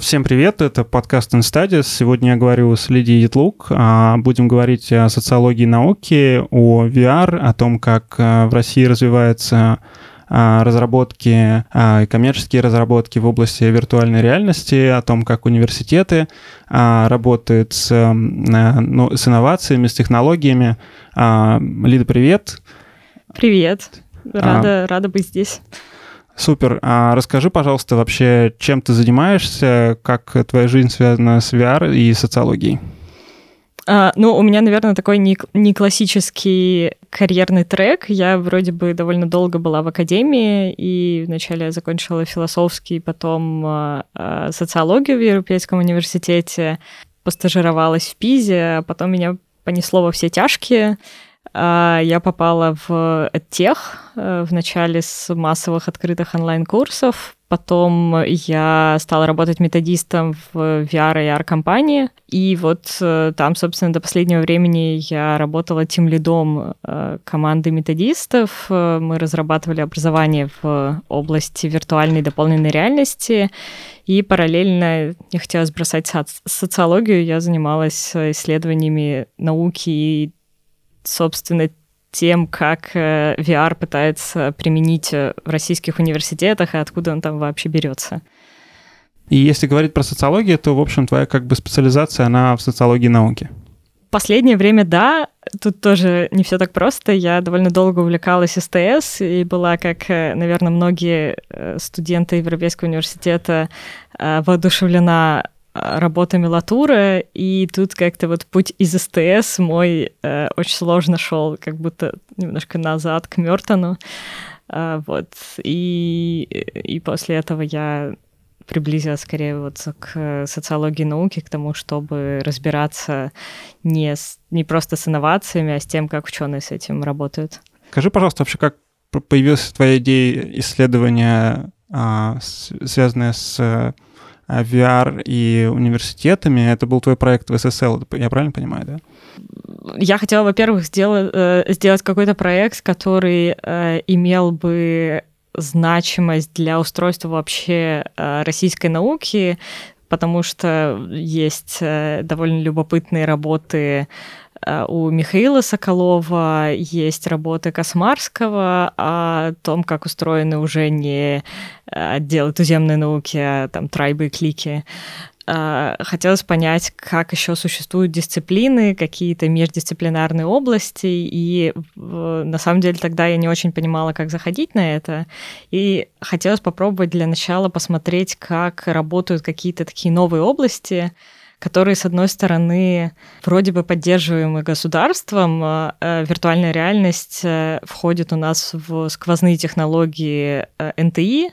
Всем привет, это подкаст InStudies. Сегодня я говорю с Лидией Ятлук. А, будем говорить о социологии науки, о VR, о том, как в России развивается а, разработки а, и коммерческие разработки в области виртуальной реальности, о том, как университеты а, работают с, ну, с инновациями, с технологиями. Лида, привет. Привет. Рада, а, рада быть здесь. Супер. А расскажи, пожалуйста, вообще, чем ты занимаешься, как твоя жизнь связана с VR и социологией? А, ну, у меня, наверное, такой не, не классический карьерный трек. Я вроде бы довольно долго была в академии, и вначале я закончила философский, потом а, а, социологию в Европейском университете, постажировалась в Пизе, а потом меня понесло во все тяжкие. А, я попала в тех э, в начале с массовых открытых онлайн-курсов, Потом я стала работать методистом в VR и AR-компании. И вот э, там, собственно, до последнего времени я работала тем лидом э, команды методистов. Э, мы разрабатывали образование в области виртуальной дополненной реальности. И параллельно не хотелось бросать соци- социологию. Я занималась исследованиями науки и, собственно, тем, как э, VR пытается применить э, в российских университетах и откуда он там вообще берется. И если говорить про социологию, то, в общем, твоя как бы специализация, она в социологии науки. Последнее время, да, тут тоже не все так просто. Я довольно долго увлекалась СТС и была, как, э, наверное, многие студенты Европейского университета, воодушевлена работами Латура, и тут как-то вот путь из СТС мой э, очень сложно шел, как будто немножко назад к Мертону. Э, вот. И, и после этого я приблизилась скорее вот к социологии науки, к тому, чтобы разбираться не, с, не просто с инновациями, а с тем, как ученые с этим работают. Скажи, пожалуйста, вообще, как появилась твоя идея исследования, а, связанная с VR и университетами. Это был твой проект в ССЛ, я правильно понимаю, да? Я хотела, во-первых, сделать, э, сделать какой-то проект, который э, имел бы значимость для устройства вообще э, российской науки, потому что есть довольно любопытные работы Э, у Михаила Соколова есть работы Космарского о том, как устроены уже не э, отделы туземной науки, а там трайбы и клики. Э, хотелось понять, как еще существуют дисциплины, какие-то междисциплинарные области, и на самом деле тогда я не очень понимала, как заходить на это, и хотелось попробовать для начала посмотреть, как работают какие-то такие новые области, которые, с одной стороны, вроде бы поддерживаемы государством, а, э, виртуальная реальность э, входит у нас в сквозные технологии э, НТИ,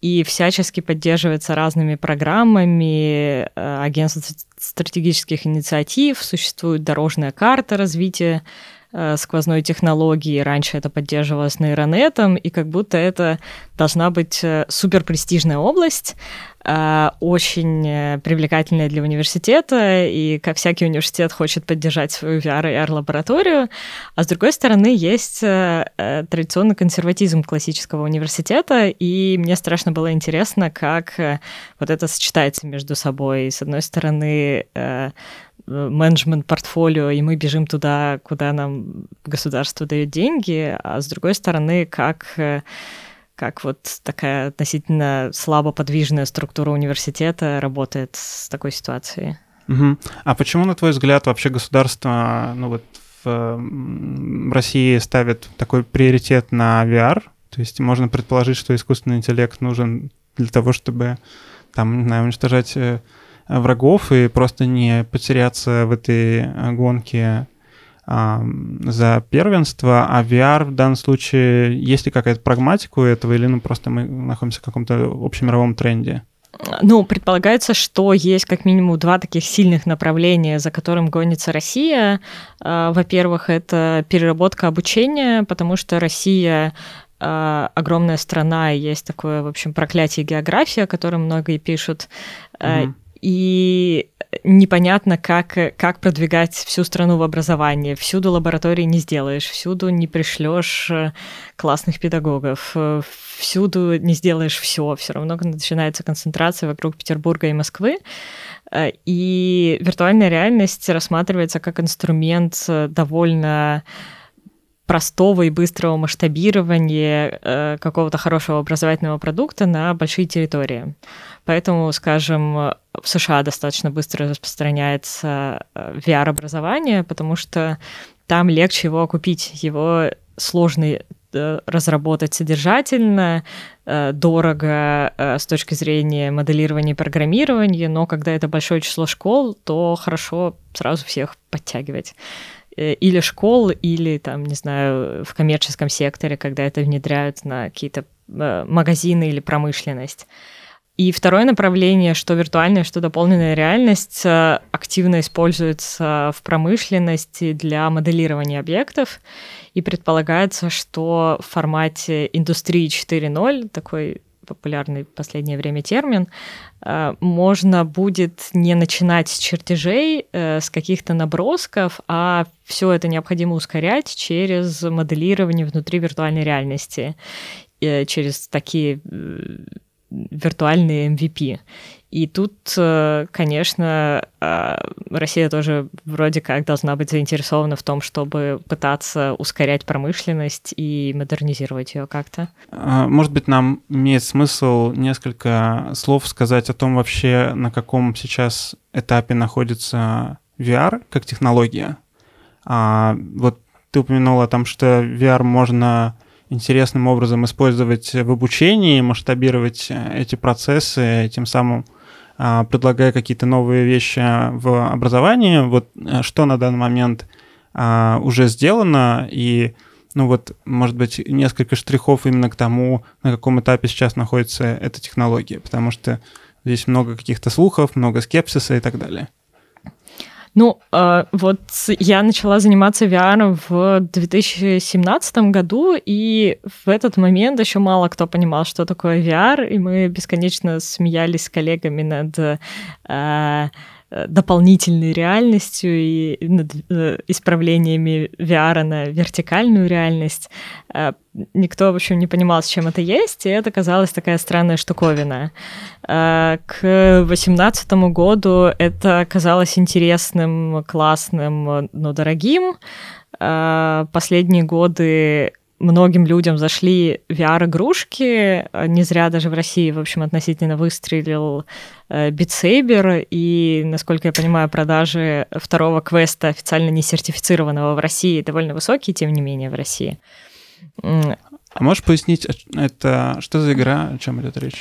и всячески поддерживается разными программами агентств стратегических инициатив, существует дорожная карта развития сквозной технологии. Раньше это поддерживалось нейронетом, и как будто это должна быть суперпрестижная область, Э, очень э, привлекательная для университета, и как всякий университет хочет поддержать свою VR и AR-лабораторию, а с другой стороны есть э, традиционный консерватизм классического университета, и мне страшно было интересно, как вот это сочетается между собой. С одной стороны, менеджмент портфолио, и мы бежим туда, куда нам государство дает деньги, а с другой стороны, как как вот такая относительно слабо подвижная структура университета работает с такой ситуацией. Угу. А почему, на твой взгляд, вообще государство ну вот, в России ставит такой приоритет на VR? То есть можно предположить, что искусственный интеллект нужен для того, чтобы там, не знаю, уничтожать э, врагов и просто не потеряться в этой э, гонке за первенство, а VR в данном случае, есть ли какая-то прагматика у этого, или ну просто мы находимся в каком-то общемировом тренде? Ну, предполагается, что есть как минимум два таких сильных направления, за которым гонится Россия. А, во-первых, это переработка обучения, потому что Россия а, огромная страна, и есть такое, в общем, проклятие географии, о котором многие пишут. Mm-hmm. И непонятно, как, как продвигать всю страну в образовании. Всюду лаборатории не сделаешь, всюду не пришлешь э, классных педагогов, э, всюду не сделаешь все. Все равно начинается концентрация вокруг Петербурга и Москвы. Э, и виртуальная реальность рассматривается как инструмент довольно простого и быстрого масштабирования э, какого-то хорошего образовательного продукта на большие территории. Поэтому, скажем, в США достаточно быстро распространяется э, VR-образование, потому что там легче его окупить, его сложно э, разработать содержательно, э, дорого с точки зрения моделирования и программирования, но когда это большое число школ, то хорошо сразу всех подтягивать. Э, или школ, или там, не знаю, в коммерческом секторе, когда это внедряют на какие-то э, магазины или промышленность. И второе направление, что виртуальная, что дополненная реальность, э, активно используется в промышленности для моделирования объектов. И предполагается, что в формате индустрии 4.0, такой популярный в последнее время термин, э, можно будет не начинать с чертежей, э, с каких-то набросков, а все это необходимо ускорять через моделирование внутри виртуальной реальности, э, через такие виртуальные MVP. И тут, э, конечно, э, Россия тоже вроде как должна быть заинтересована в том, чтобы пытаться ускорять промышленность и модернизировать ее как-то. А, может быть, нам имеет смысл несколько слов сказать о том вообще, на каком сейчас этапе находится VR как технология. А, вот ты упомянула о том, что VR можно интересным образом использовать в обучении, масштабировать эти процессы, тем самым а, предлагая какие-то новые вещи в образовании. Вот э, что на данный момент а, уже сделано и ну вот, может быть, несколько штрихов именно к тому, на каком этапе сейчас находится эта технология, потому что здесь много каких-то слухов, много скепсиса и так далее. Ну, э, вот я начала заниматься VR в 2017 году, и в этот момент еще мало кто понимал, что такое VR, и мы бесконечно смеялись с коллегами над э, дополнительной реальностью и э, исправлениями VR на вертикальную реальность. Э, никто, в общем, не понимал, с чем это есть, и это казалась такая странная штуковина. К 2018 году это казалось интересным, классным, но дорогим. Последние годы многим людям зашли VR-игрушки. Не зря даже в России, в общем, относительно выстрелил э, Beat Saber, и, насколько я понимаю, продажи второго квеста официально не сертифицированного в России довольно высокие, тем не менее, в России. А можешь пояснить, это что за игра, о чем идет речь?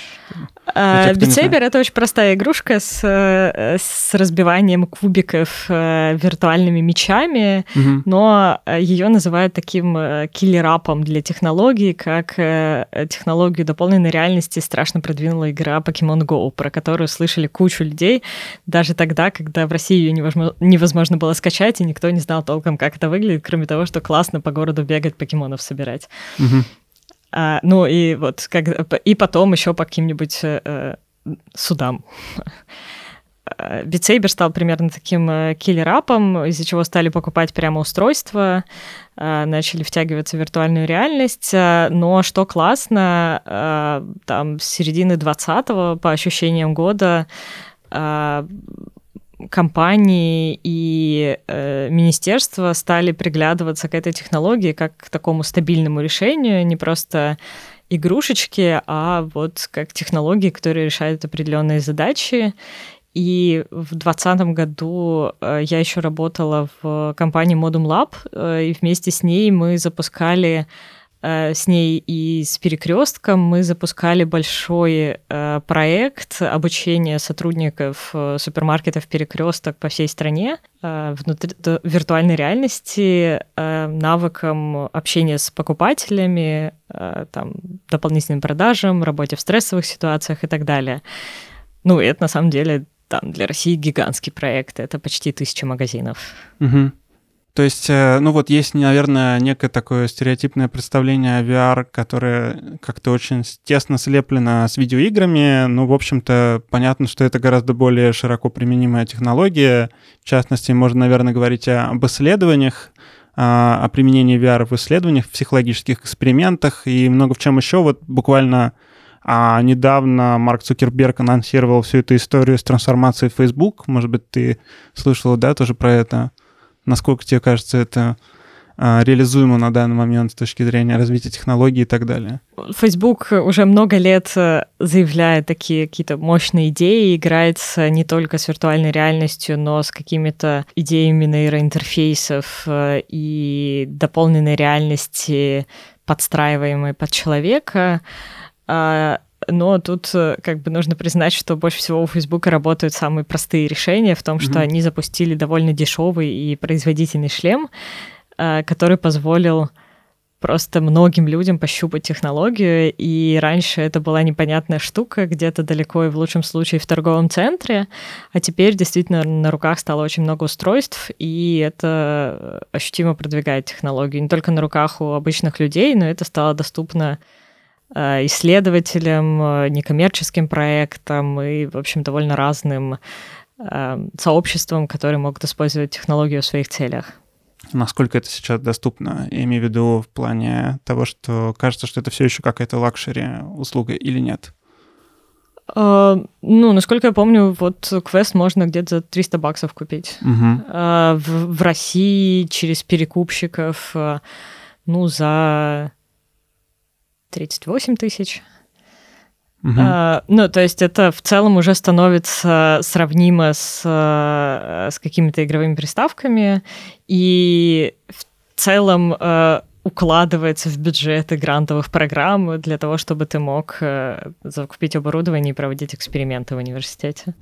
Битсейбер uh, — это очень простая игрушка с, э, с разбиванием кубиков э, виртуальными мечами, uh-huh. но ее называют таким э, киллерапом для технологий, как технологию дополненной реальности страшно продвинула игра Pokemon Go, про которую слышали кучу людей, даже тогда, когда в России ее невозможно, невозможно было скачать, и никто не знал толком, как это выглядит, кроме того, что классно по городу бегать, покемонов собирать. Uh-huh. А, ну и вот как и потом еще по каким-нибудь э, судам. Beat Saber стал примерно таким э, killer app ом, из-за чего стали покупать прямо устройства, начали втягиваться в виртуальную реальность. Э, но что классно, там с середины 20-го, по ощущениям года, компании и э, министерства стали приглядываться к этой технологии как к такому стабильному решению, не просто игрушечки, а вот как технологии, которые решают определенные задачи. И в 2020 году э, я еще работала в компании Modum Lab, э, и вместе с ней мы запускали с ней и с перекрестком мы запускали большой э, проект обучения сотрудников э, супермаркетов перекресток по всей стране внутри виртуальной реальности навыкам общения с покупателями, там, дополнительным продажам, работе в стрессовых ситуациях и так далее. Ну, это на самом деле там для России гигантский проект, это почти тысяча магазинов. Угу. То есть, э, ну вот есть, наверное, некое такое стереотипное представление о VR, которое как-то очень тесно слеплено с видеоиграми. Ну, в общем-то, понятно, что это гораздо более широко применимая технология. В частности, можно, наверное, говорить об исследованиях, а, о применении VR в исследованиях, в психологических экспериментах и много в чем еще. Вот буквально а недавно Марк Цукерберг анонсировал всю эту историю с трансформацией Facebook. Может быть, ты слышал, да, тоже про это? Насколько тебе кажется это а, реализуемо на данный момент с точки зрения развития технологий и так далее? Facebook уже много лет э, заявляет такие какие-то мощные идеи, играется не только с виртуальной реальностью, но с какими-то идеями нейроинтерфейсов э, и дополненной реальности, подстраиваемой под человека. Но тут э, как бы нужно признать, что больше всего у Facebook работают самые простые решения в том, что mm-hmm. они запустили довольно дешевый и производительный шлем, э, который позволил просто многим людям пощупать технологию, и раньше это была непонятная штука где-то далеко и в лучшем случае в торговом центре, а теперь действительно на руках стало очень много устройств, и это ощутимо продвигает технологию. Не только на руках у обычных людей, но это стало доступно исследователям, э, некоммерческим проектам и, в общем, довольно разным э, сообществам, которые могут использовать технологию в своих целях. Насколько это сейчас доступно? Я имею в виду в плане того, что кажется, что это все еще какая-то luxury услуга или нет? Э, ну, насколько я помню, вот квест можно где-то за 300 баксов купить. Uh-huh. Uh, в, в России через перекупщиков, э, ну, за 38 тысяч. Угу. А, ну, то есть это в целом уже становится сравнимо с, э, с какими-то игровыми приставками, и в целом э, укладывается в бюджеты грантовых программ для того, чтобы ты мог э, закупить оборудование и проводить эксперименты в университете.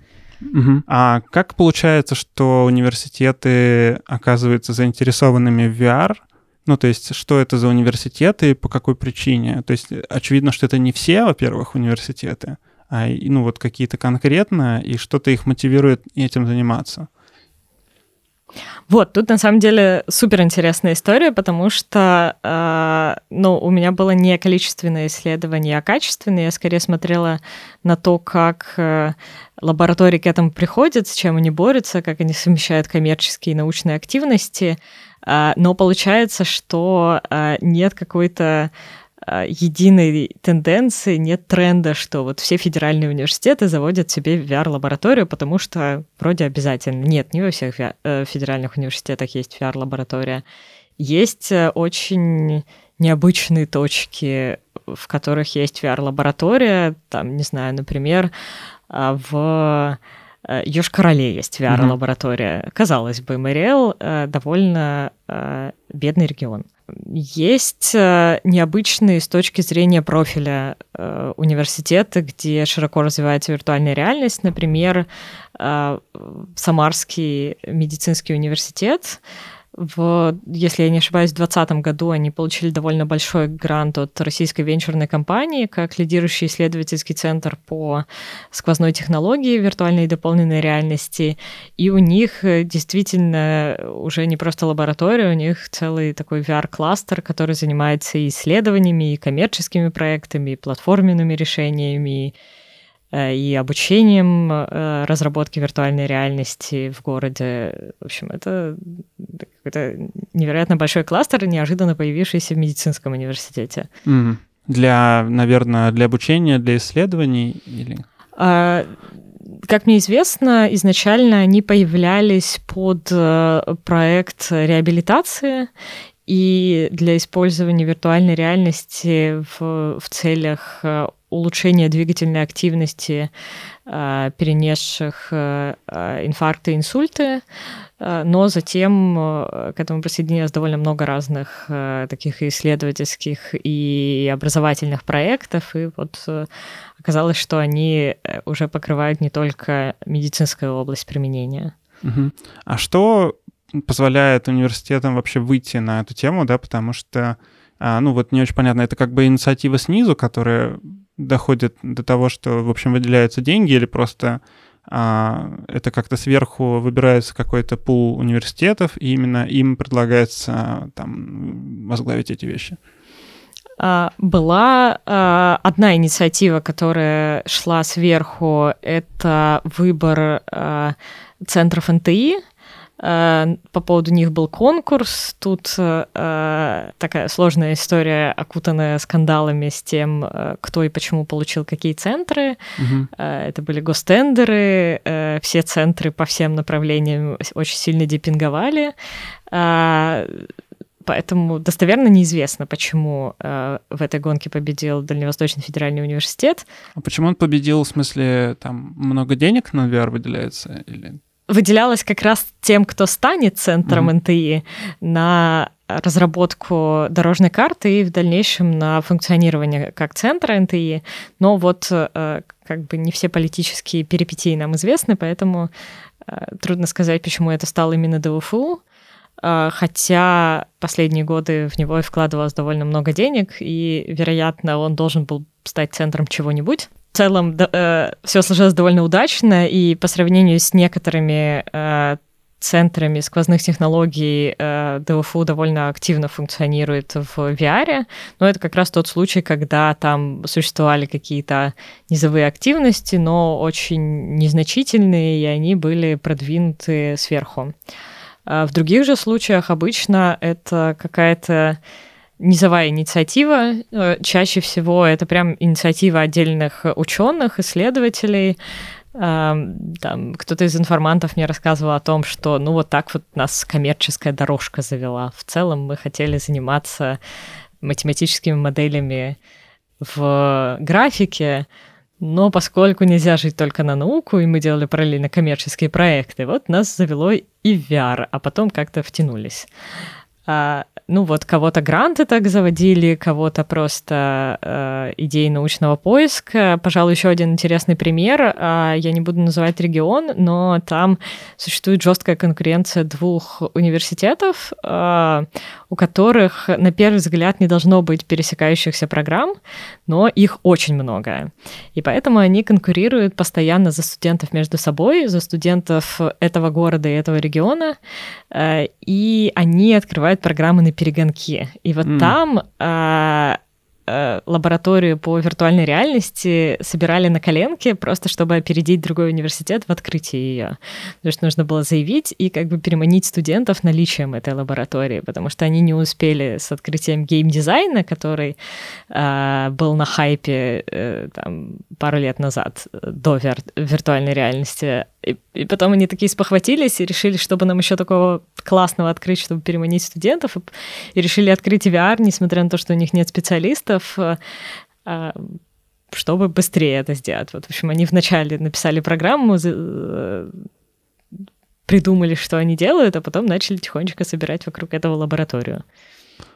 Угу. А как получается, что университеты оказываются заинтересованными в VR, ну, то есть, что это за университеты и по какой причине? То есть, очевидно, что это не все, во-первых, университеты, а ну, вот какие-то конкретно, и что-то их мотивирует этим заниматься. Вот, тут на самом деле супер интересная история, потому что, э, ну, у меня было не количественное исследование, а качественное. Я скорее смотрела на то, как э, лаборатории к этому приходят, с чем они борются, как они совмещают коммерческие и научные активности. А, но получается, что а, нет какой-то единой тенденции, нет тренда, что вот все федеральные университеты заводят себе VR-лабораторию, потому что вроде обязательно. Нет, не во всех э, федеральных университетах есть VR-лаборатория. Есть э, очень необычные точки, в которых есть VR-лаборатория. Там, не знаю, например, в Э, Йошкар-Оле есть VR-лаборатория. Mm-hmm. Казалось бы, Мэриэл довольно бедный регион. Есть необычные с точки зрения профиля университеты, где широко развивается виртуальная реальность. Например, Самарский медицинский университет — в, если я не ошибаюсь, в 2020 году они получили довольно большой грант от российской венчурной компании как лидирующий исследовательский центр по сквозной технологии виртуальной и дополненной реальности. И у них э, действительно уже не просто лаборатория, у них целый такой VR-кластер, который занимается и исследованиями, и коммерческими проектами, и платформенными решениями, и обучением э, разработки виртуальной реальности в городе. В общем, это какой-то невероятно большой кластер, неожиданно появившийся в медицинском университете. Mm. Для, наверное, для обучения, для исследований или? А, как мне известно, изначально они появлялись под э, проект реабилитации и для использования виртуальной реальности в, в целях улучшения двигательной активности э, перенесших э, инфаркты и инсульты, э, но затем э, к этому присоединилось довольно много разных э, таких исследовательских и образовательных проектов, и вот э, оказалось, что они э, уже покрывают не только медицинскую область применения. Угу. А что позволяет университетам вообще выйти на эту тему, да, потому что, а, ну вот не очень понятно, это как бы инициатива снизу, которая доходит до того, что, в общем, выделяются деньги или просто а, это как-то сверху выбирается какой-то пул университетов, и именно им предлагается там возглавить эти вещи. А, была а, одна инициатива, которая шла сверху, это выбор центров НТИ, по поводу них был конкурс. Тут э, такая сложная история, окутанная скандалами с тем, э, кто и почему получил какие центры. Угу. Это были гостендеры. Все центры по всем направлениям очень сильно депинговали. Поэтому достоверно неизвестно, почему э, в этой гонке победил Дальневосточный федеральный университет. А почему он победил? В смысле, там много денег на VR выделяется? Или выделялась как раз тем, кто станет центром mm-hmm. НТИ на разработку дорожной карты и в дальнейшем на функционирование как центра НТИ. Но вот э, как бы не все политические перипетии нам известны, поэтому э, трудно сказать, почему это стал именно ДВФУ. Э, хотя последние годы в него вкладывалось довольно много денег, и, вероятно, он должен был стать центром чего-нибудь в целом э, все сложилось довольно удачно, и по сравнению с некоторыми э, центрами сквозных технологий э, ДВФУ довольно активно функционирует в VR, но это как раз тот случай, когда там существовали какие-то низовые активности, но очень незначительные, и они были продвинуты сверху. А в других же случаях обычно это какая-то низовая инициатива. Э, чаще всего это прям инициатива отдельных ученых, исследователей. Там кто-то из информантов мне рассказывал о том, что ну вот так вот нас коммерческая дорожка завела. В целом мы хотели заниматься математическими моделями в графике, но поскольку нельзя жить только на науку, и мы делали параллельно коммерческие проекты, вот нас завело и VR, а потом как-то втянулись. А, ну вот кого-то гранты так заводили, кого-то просто э, идеи научного поиска. Пожалуй, еще один интересный пример. Э, я не буду называть регион, но там существует жесткая конкуренция двух университетов, э, у которых на первый взгляд не должно быть пересекающихся программ, но их очень много. И поэтому они конкурируют постоянно за студентов между собой, за студентов этого города и этого региона, э, и они открывают программы на перегонки. И вот mm. там а, Э, лабораторию по виртуальной реальности собирали на коленке, просто чтобы опередить другой университет в открытии ее. Потому что нужно было заявить и как бы переманить студентов наличием этой лаборатории, потому что они не успели с открытием геймдизайна, который э, был на хайпе э, там, пару лет назад до вир- виртуальной реальности. И, и потом они такие спохватились и решили, чтобы нам еще такого классного открыть, чтобы переманить студентов, и, и решили открыть VR, несмотря на то, что у них нет специалистов, э, а, чтобы быстрее это сделать. Вот, в общем, они вначале написали программу, э, придумали, что они делают, а потом начали тихонечко собирать вокруг этого лабораторию.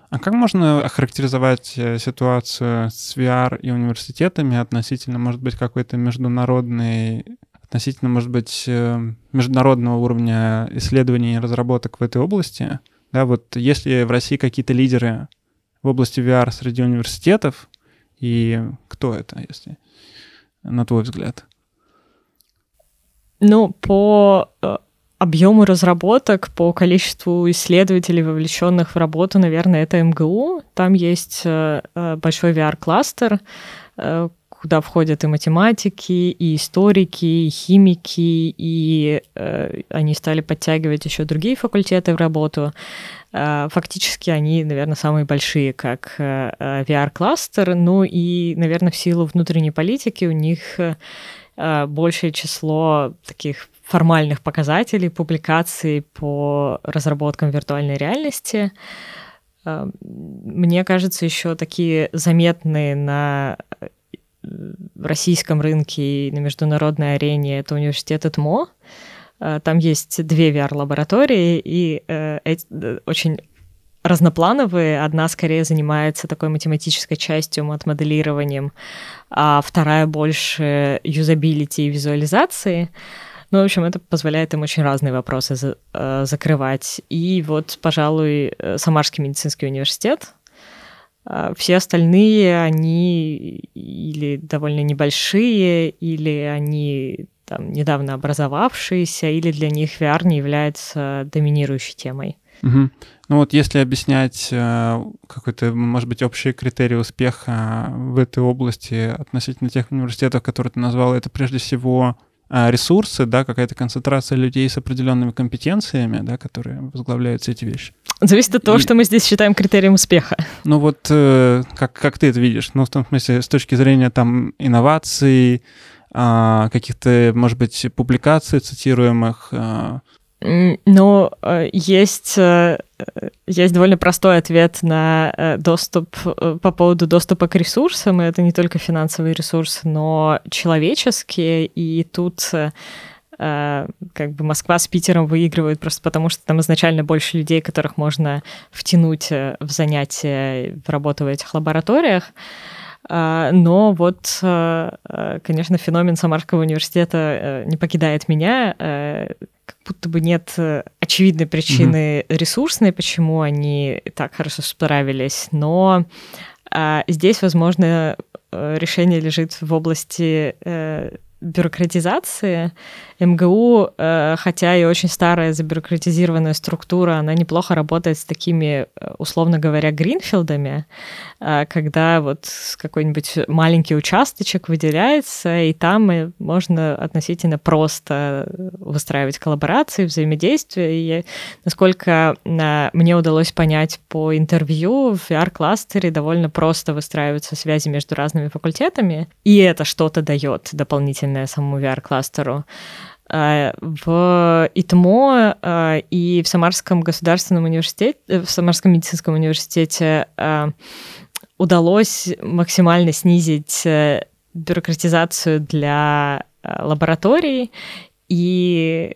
А как можно охарактеризовать э, ситуацию с VR и университетами относительно, может быть, какой-то международной относительно, может быть, э, международного уровня исследований и разработок в этой области. Да, вот если в России какие-то лидеры в области VR среди университетов, и кто это, если на твой взгляд? Ну, по э, объему разработок, по количеству исследователей, вовлеченных в работу, наверное, это МГУ. Там есть э, большой VR-кластер, куда входят и математики, и историки, и химики, и э, они стали подтягивать еще другие факультеты в работу. Э, фактически они, наверное, самые большие, как э, VR-кластер, ну и, наверное, в силу внутренней политики у них э, большее число таких формальных показателей, публикаций по разработкам виртуальной реальности. Э, мне кажется, еще такие заметные на российском рынке и на международной арене это университет ЭТМО. Э, там есть две VR-лаборатории, и э, э, очень разноплановые. Одна скорее занимается такой математической частью, мат-моделированием, а вторая больше юзабилити и визуализации. Ну, в общем, это позволяет им очень разные вопросы за, э, закрывать. И вот, пожалуй, э, Самарский медицинский университет а, все остальные, они или довольно небольшие, или они там, недавно образовавшиеся, или для них VR не является доминирующей темой. Угу. Ну вот если объяснять э, какой-то, может быть, общий критерий успеха в этой области относительно тех университетов, которые ты назвал, это прежде всего э, ресурсы, да, какая-то концентрация людей с определенными компетенциями, да, которые возглавляют эти вещи. Зависит от того, И... что мы здесь считаем критерием успеха. Ну вот э, как, как ты это видишь? Ну в том смысле, с точки зрения там инноваций, э, каких-то, может быть, публикаций цитируемых, э, ну, э, есть, э, есть довольно простой ответ на э, доступ по поводу доступа к ресурсам. И это не только финансовые ресурсы, но человеческие. И тут как бы Москва с Питером выигрывают просто потому, что там изначально больше людей, которых можно втянуть в занятия, в работу в этих лабораториях. Но вот, конечно, феномен Самарского университета не покидает меня как будто бы нет э, очевидной причины mm-hmm. ресурсной, почему они так хорошо справились, но а, здесь, возможно, э, решение лежит в области э, бюрократизации. МГУ, э, хотя и очень старая забюрократизированная структура, она неплохо работает с такими, э, условно говоря, гринфилдами, э, когда вот какой-нибудь маленький участочек выделяется, и там можно относительно просто выстраивать коллаборации, взаимодействие. И насколько мне удалось понять по интервью, в VR-кластере довольно просто выстраиваются связи между разными факультетами, и это что-то дает дополнительное самому VR-кластеру. А, в ИТМО а, и в Самарском государственном университете, э, в Самарском медицинском университете а, удалось максимально снизить э, бюрократизацию для лабораторий и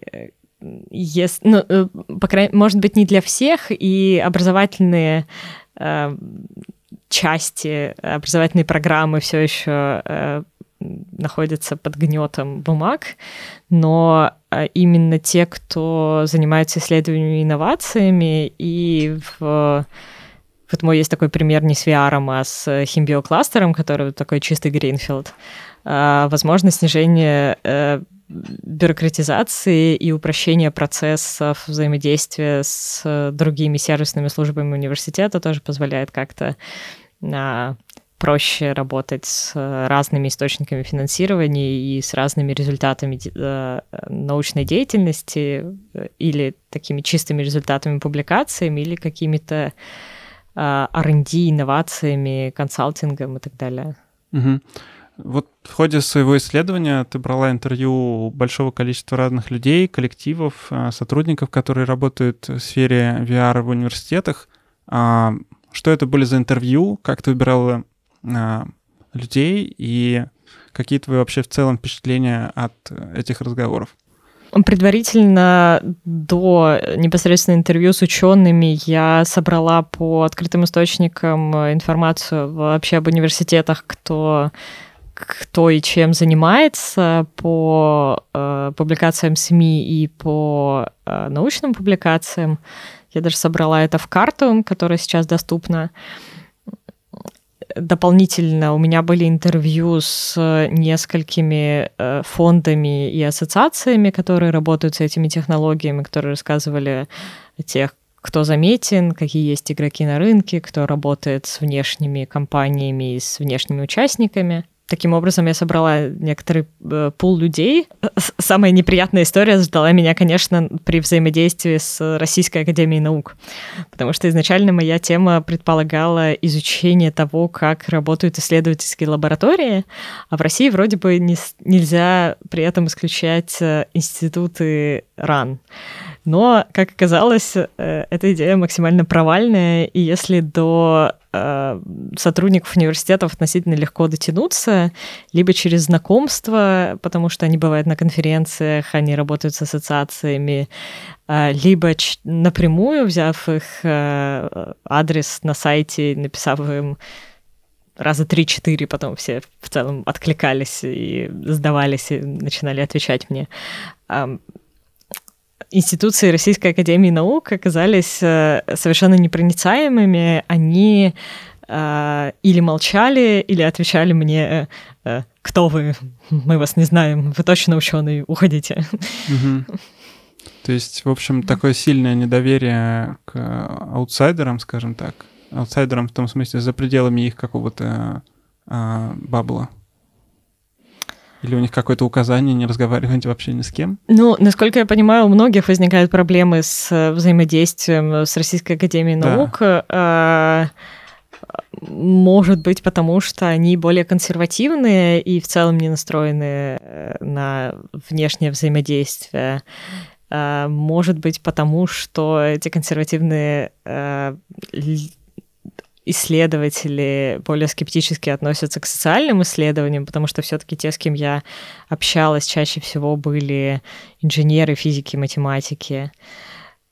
если, ну, по крайней, может быть, не для всех, и образовательные части, образовательные программы все еще находятся под гнетом бумаг, но а, именно те, кто занимается исследованиями и инновациями, и в вот мой есть такой пример не с VR, а с химбиокластером, который такой чистый гринфилд. А, возможно, снижение э, бюрократизации и упрощение процессов взаимодействия с другими сервисными службами университета тоже позволяет как-то а, проще работать с э, разными источниками финансирования и с разными результатами э, научной деятельности э, или такими чистыми результатами публикациями или какими-то R&D, инновациями, консалтингом и так далее. Угу. Вот в ходе своего исследования ты брала интервью большого количества разных людей, коллективов, сотрудников, которые работают в сфере VR в университетах. А, что это были за интервью? Как ты выбирала а, людей и какие твои вообще в целом впечатления от этих разговоров? Предварительно до непосредственно интервью с учеными я собрала по открытым источникам информацию вообще об университетах, кто кто и чем занимается по э, публикациям СМИ и по э, научным публикациям. Я даже собрала это в карту, которая сейчас доступна. Э, дополнительно у меня были интервью с несколькими э, фондами и ассоциациями, которые работают с этими технологиями, которые рассказывали тех, кто заметен, какие есть игроки на рынке, кто работает с внешними компаниями и с внешними участниками. Таким образом, я собрала некоторый э, пул людей. Самая неприятная история ждала меня, конечно, при взаимодействии с Российской Академией Наук, потому что изначально моя тема предполагала изучение того, как работают исследовательские лаборатории, а в России вроде бы не, нельзя при этом исключать э, институты РАН. Но, как оказалось, э, эта идея максимально провальная, и если до сотрудников университетов относительно легко дотянуться, либо через знакомство, потому что они бывают на конференциях, они работают с ассоциациями, э, либо напрямую, взяв их адрес на сайте, написав им раза три-четыре, потом все в целом откликались и сдавались и начинали отвечать мне институции Российской Академии Наук оказались э, совершенно непроницаемыми. Они э, или молчали, или отвечали мне, э, кто вы, мы вас не знаем, вы точно ученый, уходите. То есть, в общем, такое сильное недоверие к аутсайдерам, скажем так, аутсайдерам в том смысле за пределами их какого-то а, бабла. Или у них какое-то указание не разговаривать вообще ни с кем? Ну, насколько я понимаю, у многих возникают проблемы с э, взаимодействием с Российской Академией Наук. Да. Может быть, потому что они более консервативные и в целом не настроены э, на внешнее взаимодействие. А, может быть, потому что эти консервативные э, исследователи более скептически относятся к социальным исследованиям, потому что все-таки те, с кем я общалась, чаще всего были инженеры, физики, математики.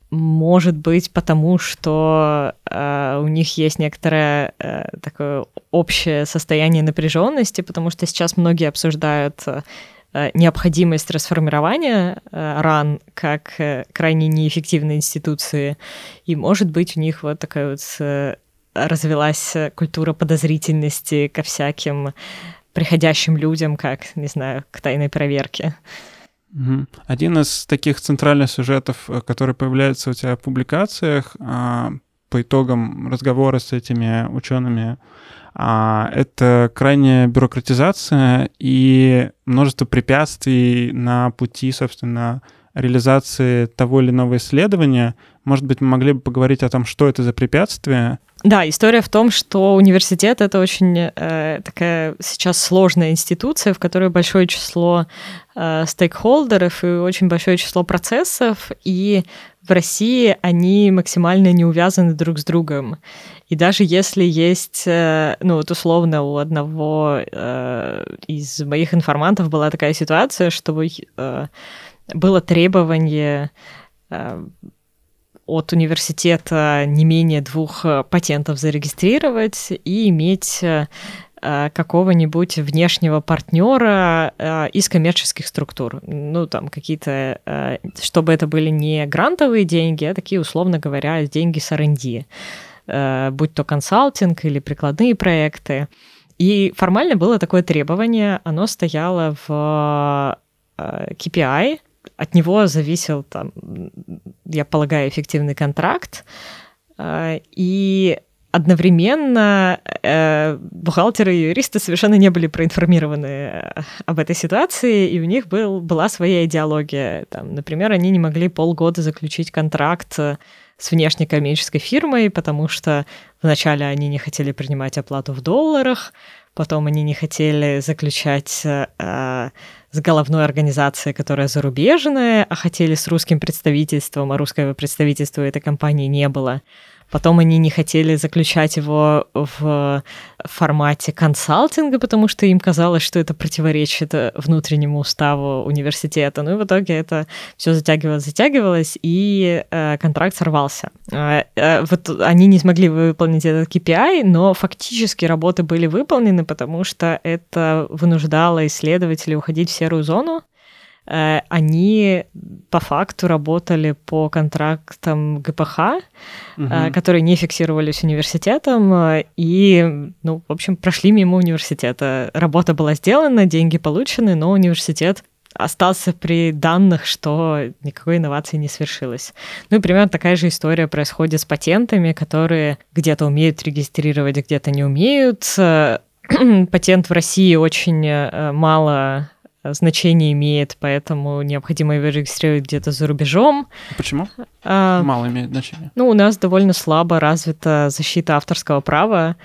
Может быть, потому что э, у них есть некоторое э, такое общее состояние напряженности, потому что сейчас многие обсуждают э, необходимость расформирования э, РАН как э, крайне неэффективной институции. И может быть у них вот такая вот э, развелась культура подозрительности ко всяким приходящим людям, как, не знаю, к тайной проверке. Один из таких центральных сюжетов, э, который появляется у тебя в публикациях а, по итогам разговора с этими учеными, а, это крайняя бюрократизация и множество препятствий на пути, собственно, реализации того или иного исследования. Может быть, мы могли бы поговорить о том, что это за препятствия, да, история в том, что университет это очень э, такая сейчас сложная институция, в которой большое число э, стейкхолдеров и очень большое число процессов, и в России они максимально не увязаны друг с другом. И даже если есть, э, ну вот условно у одного э, из моих информантов была такая ситуация, что э, было требование э, от университета не менее двух э, патентов зарегистрировать и иметь э, э, какого-нибудь внешнего партнера из коммерческих структур. Ну, там какие-то, чтобы это были не грантовые деньги, а такие, условно говоря, деньги с R&D, будь то консалтинг или прикладные проекты. И формально было такое требование, оно стояло в KPI, от него зависел, там, я полагаю, эффективный контракт. А, и одновременно э, бухгалтеры и юристы совершенно не были проинформированы э, об этой ситуации, и у них был, была своя идеология. Там, например, они не могли полгода заключить контракт э, с внешней коммерческой фирмой, потому что вначале они не хотели принимать оплату в долларах, потом они не хотели заключать э, с головной организацией, которая зарубежная, а хотели с русским представительством, а русского представительства этой компании не было. Потом они не хотели заключать его в формате консалтинга, потому что им казалось, что это противоречит внутреннему уставу университета. Ну и в итоге это все затягивалось, затягивалось, и э, контракт сорвался. Э, э, вот они не смогли выполнить этот KPI, но фактически работы были выполнены, потому что это вынуждало исследователей уходить в серую зону, Э, они по факту работали по контрактам ГПХ, угу. которые не фиксировались университетом, э, и, ну, в общем, прошли мимо университета. Работа была сделана, деньги получены, но университет остался при данных, что никакой инновации не свершилось. Ну и примерно такая же история происходит с патентами, которые где-то умеют регистрировать, где-то не умеют. Патент в России очень мало значение имеет, поэтому необходимо его регистрировать где-то за рубежом. Почему? А, Мало имеет значение. Ну, у нас довольно слабо развита защита авторского права.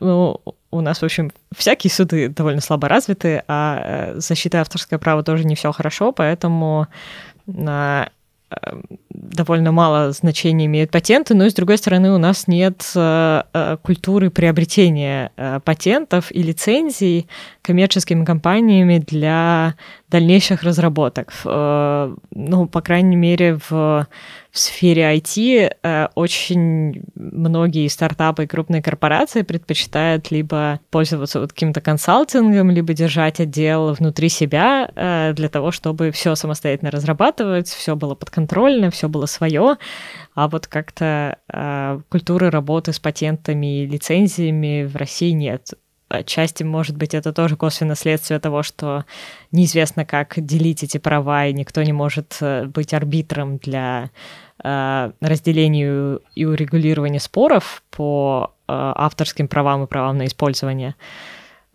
Ну, у нас, в общем, всякие суды довольно слабо развиты, а э, защита авторского права тоже не все хорошо, поэтому на Эм, довольно мало значения имеют патенты, но, с другой стороны, у нас нет э, э, культуры приобретения э, патентов и лицензий коммерческими компаниями для дальнейших разработок. Ну, по крайней мере, в в сфере IT э, очень многие стартапы и крупные корпорации предпочитают либо пользоваться вот каким-то консалтингом, либо держать отдел внутри себя э, для того, чтобы все самостоятельно разрабатывать, все было подконтрольно, все было свое, а вот как-то э, культуры работы с патентами и лицензиями в России нет. Отчасти, может быть, это тоже косвенное следствие того, что неизвестно, как делить эти права, и никто не может быть арбитром для э, разделения и урегулирования споров по э, авторским правам и правам на использование.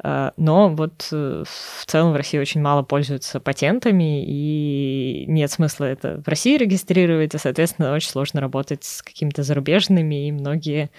Э, но вот в целом в России очень мало пользуются патентами, и нет смысла это в России регистрировать, и, соответственно, очень сложно работать с какими-то зарубежными, и многие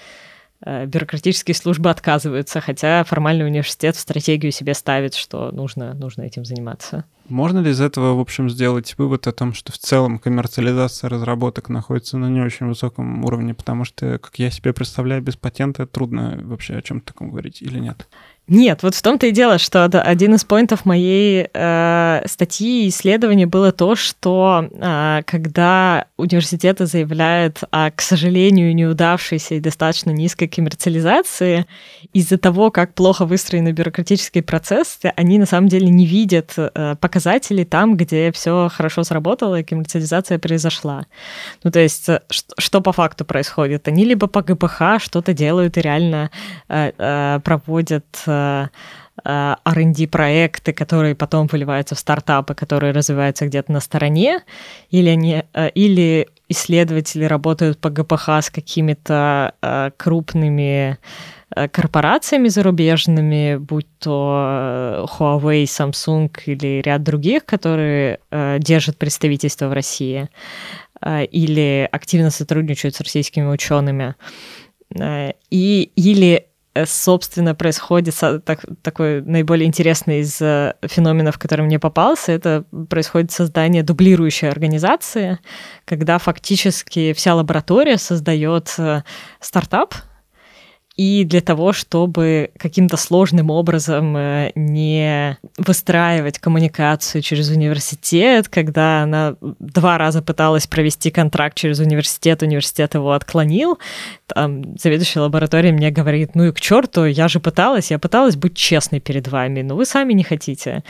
бюрократические службы отказываются, хотя формальный университет в стратегию себе ставит, что нужно, нужно этим заниматься. Можно ли из этого, в общем, сделать вывод о том, что в целом коммерциализация разработок находится на не очень высоком уровне, потому что, как я себе представляю, без патента трудно вообще о чем-то таком говорить или нет? Нет, вот в том-то и дело, что один из поинтов моей э, статьи и исследования было то, что э, когда университеты заявляют о, к сожалению, неудавшейся и достаточно низкой коммерциализации, из-за того, как плохо выстроены бюрократические процессы, они на самом деле не видят э, показателей там, где все хорошо сработало и коммерциализация произошла. Ну, то есть, э, что, что по факту происходит? Они либо по ГПХ что-то делают и реально э, э, проводят э, R&D проекты, которые потом выливаются в стартапы, которые развиваются где-то на стороне, или они, э, или исследователи работают по ГПХ с какими-то э, крупными корпорациями зарубежными, будь то Huawei, Samsung или ряд других, которые держат представительство в России или активно сотрудничают с российскими учеными. И, или Э, собственно, происходит так, такой наиболее интересный из э, феноменов, который мне попался, это происходит создание дублирующей организации, когда фактически вся лаборатория создает э, стартап, и для того, чтобы каким-то сложным образом э, не выстраивать коммуникацию через университет, когда она два раза пыталась провести контракт через университет, университет его отклонил, там заведующая лабораторией мне говорит, ну и к черту, я же пыталась, я пыталась быть честной перед вами, но вы сами не хотите.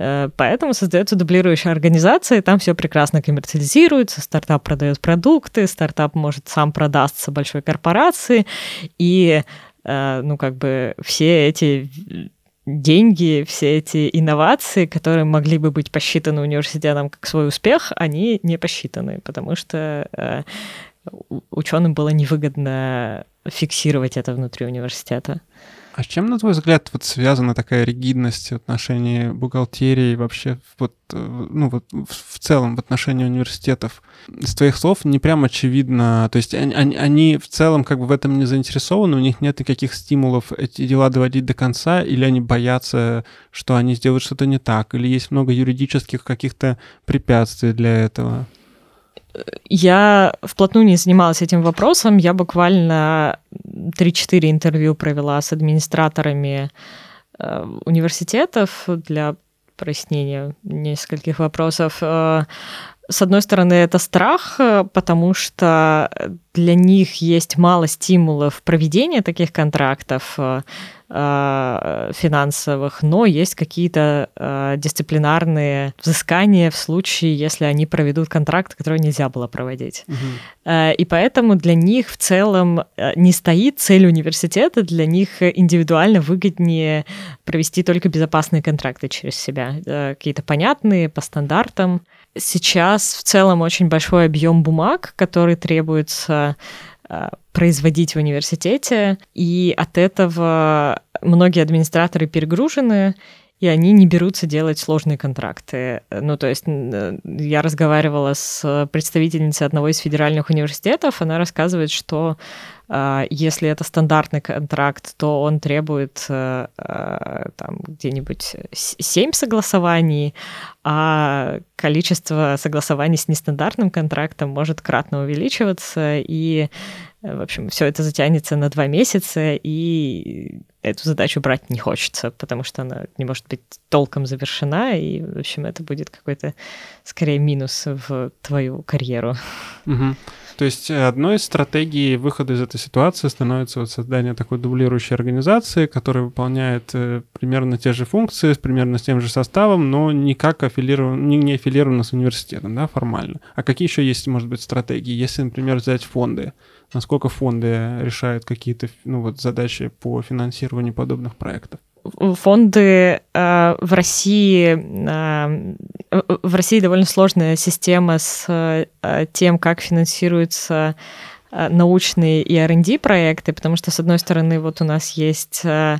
Э, поэтому создается дублирующая организация, и там все прекрасно коммерциализируется, стартап продает продукты, стартап может сам продастся большой корпорации, и э, ну как бы все эти деньги, все эти инновации, которые могли бы быть посчитаны университетом как свой успех, они не посчитаны, потому что э, ученым было невыгодно фиксировать это внутри университета. А с чем, на твой взгляд, вот связана такая ригидность в отношении бухгалтерии, вообще вот, э, ну, вот в целом в отношении университетов? С твоих слов не прям очевидно, то есть они, они в целом как бы в этом не заинтересованы, у них нет никаких стимулов эти дела доводить до конца, или они боятся, что они сделают что-то не так, или есть много юридических каких-то препятствий для этого? Я вплотную не занималась этим вопросом. Я буквально 3-4 интервью провела с администраторами э, университетов для прояснения нескольких вопросов. С одной стороны, это страх, э, потому что для них есть мало стимулов проведения таких контрактов э, э, финансовых, но есть какие-то дисциплинарные взыскания в случае, если они проведут контракт, который нельзя было проводить. Угу. И поэтому для них в целом не стоит цель университета, для них индивидуально выгоднее провести только безопасные контракты через себя, какие-то понятные по стандартам. Сейчас в целом очень большой объем бумаг, который требуется э, производить в университете, и от этого многие администраторы перегружены, и они не берутся делать сложные контракты. Ну, то есть э, я разговаривала с представительницей одного из федеральных университетов, она рассказывает, что а, если это стандартный контракт, то он требует э, э, там, где-нибудь 7 согласований, а количество согласований с нестандартным контрактом может кратно увеличиваться, и, в общем, все это затянется на два месяца, и эту задачу брать не хочется, потому что она не может быть толком завершена, и, в общем, это будет какой-то, скорее, минус в твою карьеру. Угу. То есть э, одной из стратегий выхода из этой ситуации становится вот создание такой дублирующей организации, которая выполняет э, примерно те же функции, примерно с тем же составом, но никак аффилирован, не, не аффилирована с университетом, да, формально. А какие еще есть, может быть, стратегии? Если, например, взять фонды, насколько фонды решают какие-то ну, вот, задачи по финансированию подобных проектов? фонды э, в России э, в России довольно сложная система с э, тем, как финансируются э, научные и R&D проекты, потому что, с одной стороны, вот у нас есть э,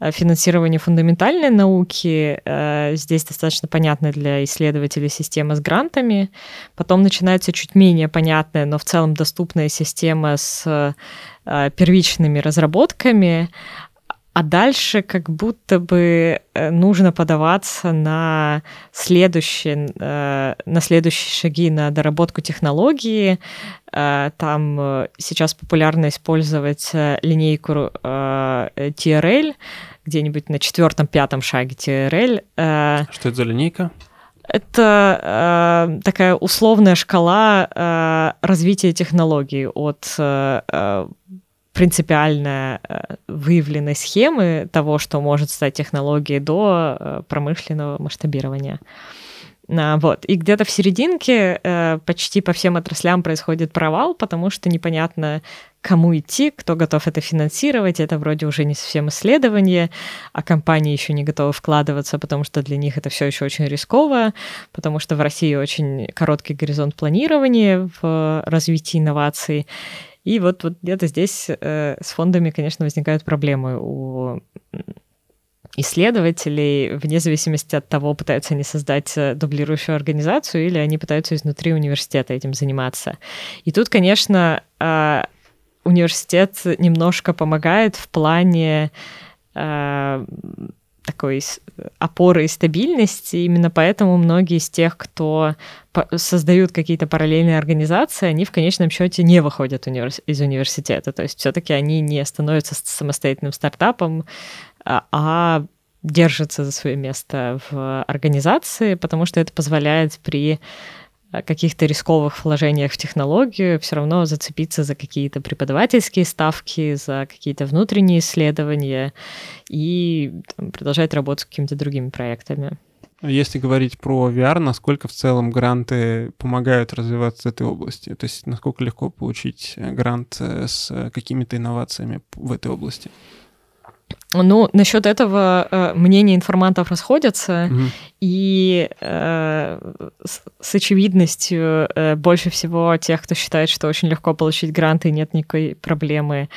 финансирование фундаментальной науки, э, здесь достаточно понятная для исследователей система с грантами, потом начинается чуть менее понятная, но в целом доступная система с первичными разработками, а дальше как будто бы э, нужно подаваться на следующие, э, на следующие шаги, на доработку технологии. Э, там сейчас популярно использовать линейку TRL, где-нибудь на четвертом-пятом шаге TRL. Что это за линейка? Это э, такая условная шкала э, развития технологий от э, принципиально э, выявленной схемы того, что может стать технологией до э, промышленного масштабирования. А, вот. И где-то в серединке э, почти по всем отраслям происходит провал, потому что непонятно, кому идти, кто готов это финансировать. Это вроде уже не совсем исследование, а компании еще не готовы вкладываться, потому что для них это все еще очень рисково, потому что в России очень короткий горизонт планирования в развитии инноваций. И вот, вот где-то здесь э, с фондами, конечно, возникают проблемы у исследователей, вне зависимости от того, пытаются они создать э, дублирующую организацию или они пытаются изнутри университета этим заниматься. И тут, конечно, э, университет немножко помогает в плане э, такой опоры и стабильности. Именно поэтому многие из тех, кто создают какие-то параллельные организации, они в конечном счете не выходят из университета. То есть все-таки они не становятся самостоятельным стартапом, а, а держатся за свое место в организации, потому что это позволяет при каких-то рисковых вложениях в технологию, все равно зацепиться за какие-то преподавательские ставки, за какие-то внутренние исследования и там, продолжать работать с какими-то другими проектами. Если говорить про VR, насколько в целом гранты помогают развиваться этой области? То есть насколько легко получить грант э, с какими-то инновациями в этой области? Ну, насчет этого э, мнения информантов расходятся, угу. и э, с, с очевидностью э, больше всего тех, кто считает, что очень легко получить гранты нет никакой проблемы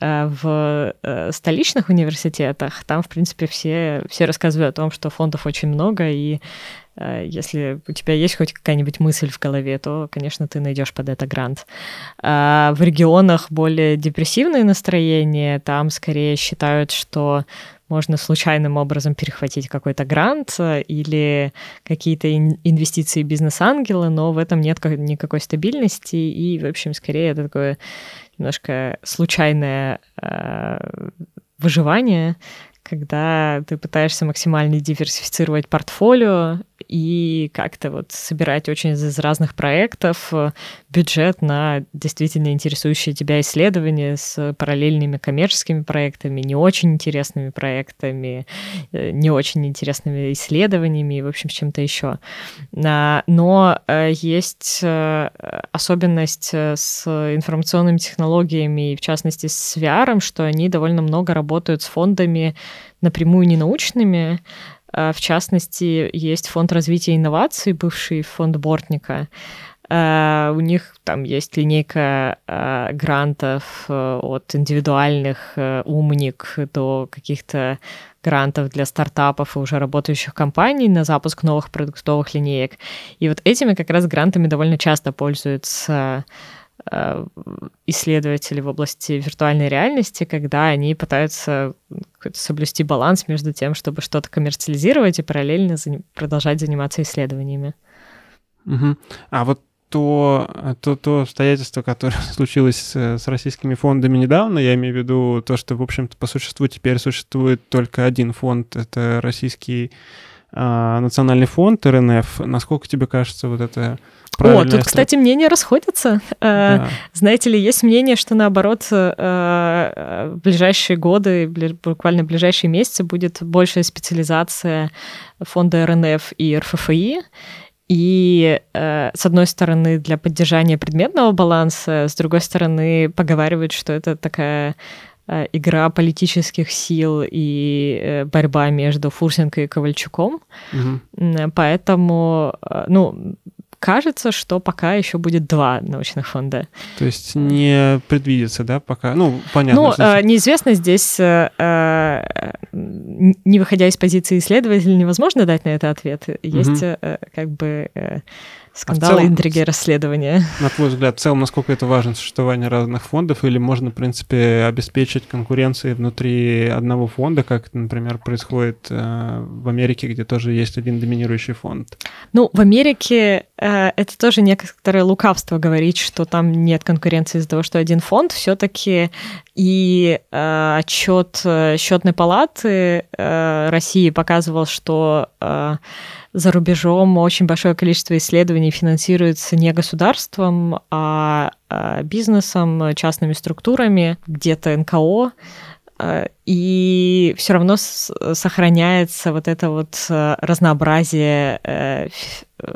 э, в э, столичных университетах, там, в принципе, все, все рассказывают о том, что фондов очень много, и если у тебя есть хоть какая-нибудь мысль в голове, то, конечно, ты найдешь под это грант. А в регионах более депрессивные настроения, там скорее считают, что можно случайным образом перехватить какой-то грант э, или какие-то инвестиции бизнес-ангела, но в этом нет никакой стабильности, и, в общем, скорее это такое немножко случайное э, выживание, когда ты пытаешься максимально диверсифицировать портфолио и как-то вот собирать очень из разных проектов э, бюджет на действительно интересующие тебя исследования с параллельными коммерческими проектами, не очень интересными проектами, э, не очень интересными исследованиями и, в общем, с чем-то еще. Но э, есть особенность с информационными технологиями, и в частности с VR, что они довольно много работают с фондами напрямую не научными, а, в частности, есть фонд развития инноваций, бывший фонд Бортника. А, у них там есть линейка а, грантов э, от индивидуальных э, умник до каких-то грантов для стартапов и уже работающих компаний на запуск новых продуктовых линеек. И вот этими как раз грантами довольно часто пользуются исследователи в области виртуальной реальности, когда они пытаются соблюсти баланс между тем, чтобы что-то коммерциализировать и параллельно продолжать заниматься исследованиями. Угу. А вот то, то, то обстоятельство, которое случилось с, с российскими фондами недавно, я имею в виду то, что, в общем-то, по существу теперь существует только один фонд, это российский э, национальный фонд РНФ. Насколько тебе кажется вот это о, тут, кстати, мнения расходятся. Э, да. Знаете ли, есть мнение, что наоборот э, в ближайшие годы, буквально в ближайшие месяцы будет большая специализация фонда РНФ и РФФИ. И э, с одной стороны для поддержания предметного баланса, с другой стороны поговаривают, что это такая э, игра политических сил и э, борьба между Фурсенко и Ковальчуком. Угу. Поэтому, э, ну, кажется, что пока еще будет два научных фонда. То есть не предвидится, да, пока? Ну, понятно. Ну, значит... неизвестно здесь, э, э, не выходя из позиции исследователя, невозможно дать на это ответ. Есть угу. как бы Скандалы, а целом, интриги, расследования. На твой взгляд, в целом, насколько это важно существование разных фондов, или можно, в принципе, обеспечить конкуренции внутри одного фонда, как например, происходит э, в Америке, где тоже есть один доминирующий фонд? Ну, в Америке э, это тоже некоторое лукавство говорить, что там нет конкуренции из-за того, что один фонд. Все-таки и э, отчет э, счетной палаты э, России показывал, что э, за рубежом очень большое количество исследований финансируется не государством, а, а бизнесом, частными структурами, где-то НКО. Э, и все равно сохраняется вот это вот э, разнообразие э,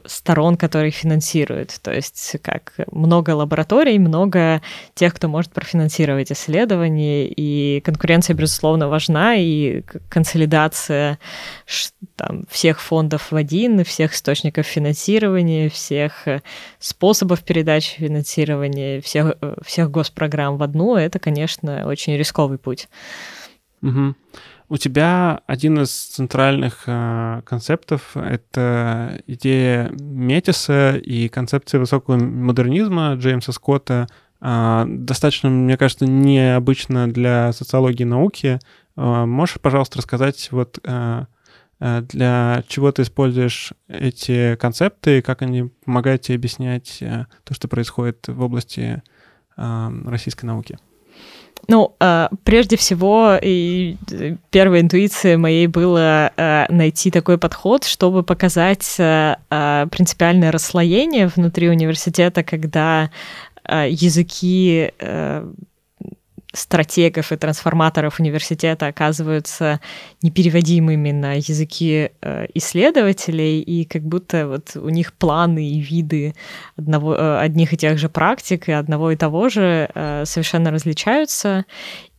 сторон, которые финансируют. То есть как много лабораторий, много тех, кто может профинансировать исследования, и конкуренция, безусловно, важна, и консолидация там, всех фондов в один, всех источников финансирования, всех способов передачи финансирования, всех, всех госпрограмм в одну, это, конечно, очень рисковый путь. Угу. У тебя один из центральных э, концептов — это идея Метиса и концепция высокого модернизма Джеймса Скотта. Э, достаточно, мне кажется, необычно для социологии науки. Э, можешь, пожалуйста, рассказать, вот э, э для чего ты используешь эти концепты, как они помогают тебе объяснять э, то, что происходит в области э, российской науки? Ну, э, прежде всего, и э, первая интуиция моей была э, найти такой подход, чтобы показать принципиальное расслоение внутри университета, когда языки стратегов и трансформаторов университета оказываются непереводимыми на языки э, исследователей, и как будто вот у них планы и виды одного, э, одних и тех же практик и одного и того же э, совершенно различаются.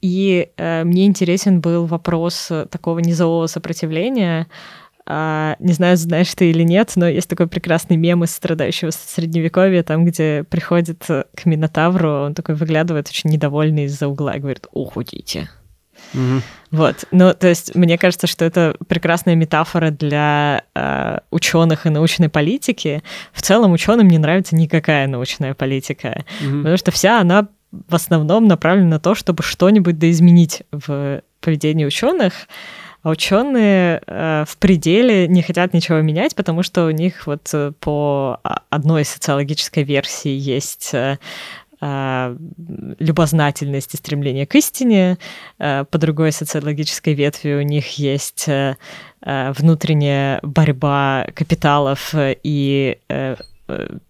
И мне интересен был вопрос такого низового сопротивления, а, не знаю, знаешь ты или нет, но есть такой прекрасный мем из страдающего средневековья, там, где приходит к Минотавру, он такой выглядывает очень недовольный из-за угла и говорит «Уходите». Mm-hmm. Вот, ну, то есть мне кажется, что это прекрасная метафора для э, ученых и научной политики. В целом ученым не нравится никакая научная политика, mm-hmm. потому что вся она в основном направлена на то, чтобы что-нибудь доизменить в поведении ученых. А ученые э, в пределе не хотят ничего менять, потому что у них вот э, по одной социологической версии есть э, любознательность и стремление к истине, по другой социологической ветви у них есть внутренняя борьба капиталов и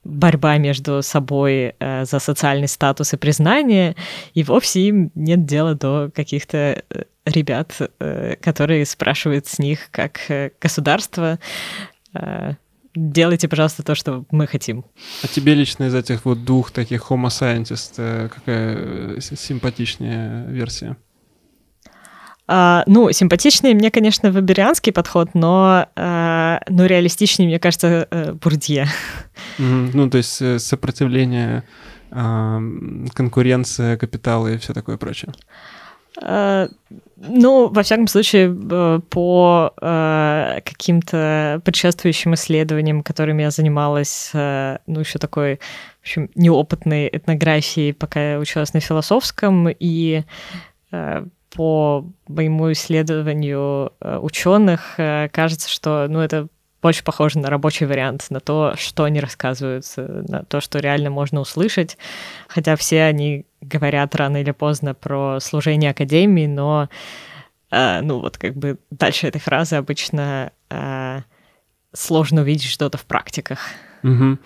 борьба между собой э, за социальный статус и признание, и вовсе им нет дела до каких-то э, ребят, э, которые спрашивают с них, как государство, делайте, пожалуйста, то, что мы хотим. А тебе лично из этих вот двух таких Homo Scientist какая симпатичнее версия? Uh, ну, симпатичнее мне, конечно, веберианский подход, но, uh, но реалистичнее, мне кажется, Бурдье. Mm-hmm. Ну, то есть э, сопротивление, конкуренция капитала и все такое прочее. Ну, во всяком случае, по каким-то предшествующим исследованиям, которыми я занималась, ну, еще такой, в общем, неопытной этнографией, пока я училась на философском, и по моему исследованию э, ученых э, кажется, что ну, это больше похоже на рабочий вариант, на то, что они рассказывают, на то, что реально можно услышать. Хотя все они говорят рано или поздно про служение академии, но э, ну вот как бы дальше этой фразы обычно э, сложно увидеть что-то в практиках. Угу.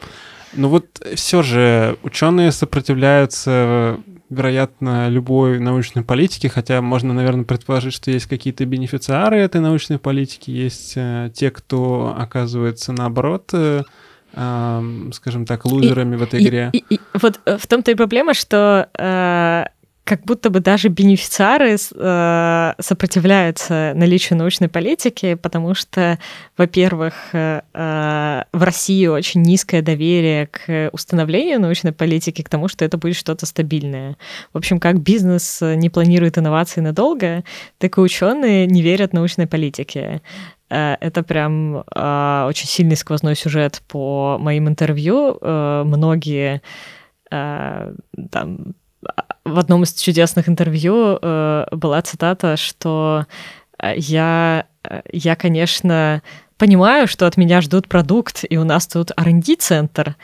Ну вот все же ученые сопротивляются вероятно, любой научной политики, хотя можно, наверное, предположить, что есть какие-то бенефициары этой научной политики, есть э, те, кто оказывается наоборот, э, скажем так, лузерами и, в этой игре. И, и, и, вот э, в том-то и проблема, что э, как будто бы даже бенефициары э, сопротивляются наличию научной политики, потому что, во-первых, э, э, в России очень низкое доверие к установлению научной политики, к тому, что это будет что-то стабильное. В общем, как бизнес не планирует инновации надолго, так и ученые не верят научной политике. Э, это прям э, очень сильный сквозной сюжет по моим интервью. Э, многие э, там в одном из чудесных интервью э, была цитата, что э, я, э, я, конечно, понимаю, что от меня ждут продукт, и у нас тут R&D-центр,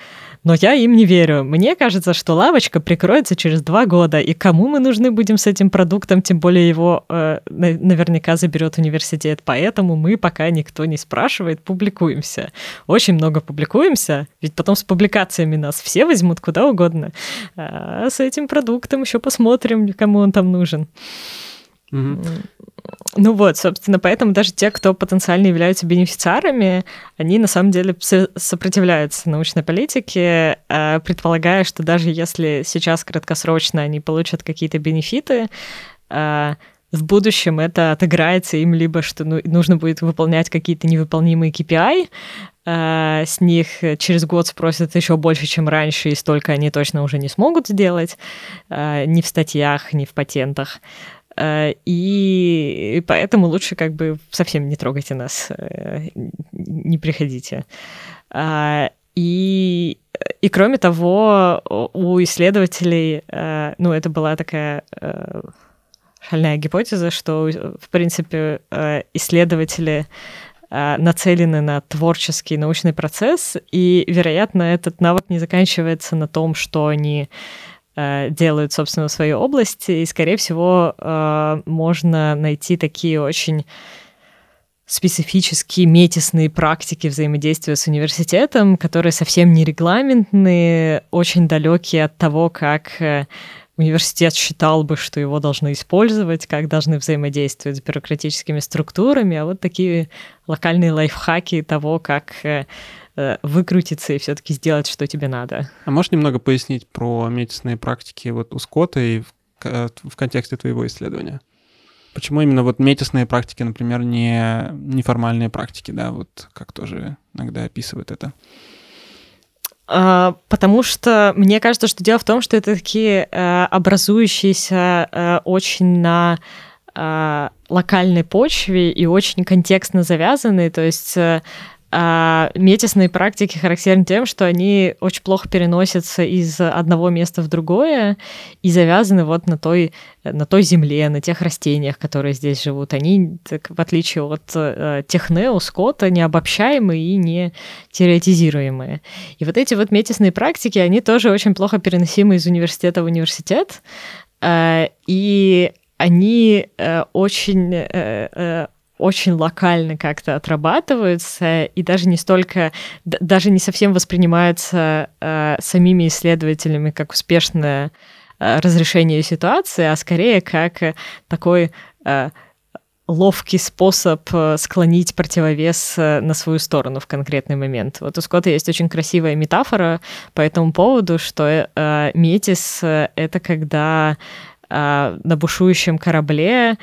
но я им не верю. Мне кажется, что лавочка прикроется через два года, и кому мы нужны будем с этим продуктом, тем более его э, наверняка заберет университет. Поэтому мы, пока никто не спрашивает, публикуемся. Очень много публикуемся, ведь потом с публикациями нас все возьмут куда угодно. А с этим продуктом еще посмотрим, кому он там нужен. Mm-hmm. Ну вот, собственно, поэтому даже те, кто потенциально являются бенефициарами, они на самом деле сопротивляются научной политике, э, предполагая, что даже если сейчас краткосрочно они получат какие-то бенефиты, э, в будущем это отыграется им либо, что ну, нужно будет выполнять какие-то невыполнимые KPI, э, с них через год спросят еще больше, чем раньше, и столько они точно уже не смогут сделать, ни в статьях, ни в патентах. Э, и поэтому лучше как бы совсем не трогайте нас, э, не приходите. А, и, и кроме того, у исследователей, э, ну, это была такая шальная гипотеза, что, в принципе, исследователи нацелены на творческий научный процесс, и, вероятно, этот навык не заканчивается на том, что они делают, собственно, в своей области, и, скорее всего, э, можно найти такие очень специфические метисные практики взаимодействия с университетом, которые совсем не регламентные, очень далекие от того, как э, университет считал бы, что его должны использовать, как должны взаимодействовать с бюрократическими структурами, а вот такие локальные лайфхаки того, как Э, выкрутиться и все-таки сделать, что тебе надо. А можешь немного пояснить про метисные практики вот у Скотта и в, э, в контексте твоего исследования? Почему именно вот метисные практики, например, не неформальные практики, да, вот как тоже иногда описывает это? А, потому что мне кажется, что дело в том, что это такие э, образующиеся э, очень на э, локальной почве и очень контекстно завязанные, то есть э, а метисные практики характерны тем, что они очень плохо переносятся из одного места в другое и завязаны вот на той, на той земле, на тех растениях, которые здесь живут. Они, так, в отличие от э, тех неоскота, необобщаемые и не теоретизируемые. И вот эти вот метисные практики, они тоже очень плохо переносимы из университета в университет, э, и они э, очень э, э, очень локально как-то отрабатываются и даже не столько, даже не совсем воспринимаются э, самими исследователями как успешное э, разрешение ситуации, а скорее как такой э, ловкий способ э, склонить противовес э, на свою сторону в конкретный момент. Вот у Скотта есть очень красивая метафора по этому поводу, что э, метис э, — это когда э, на бушующем корабле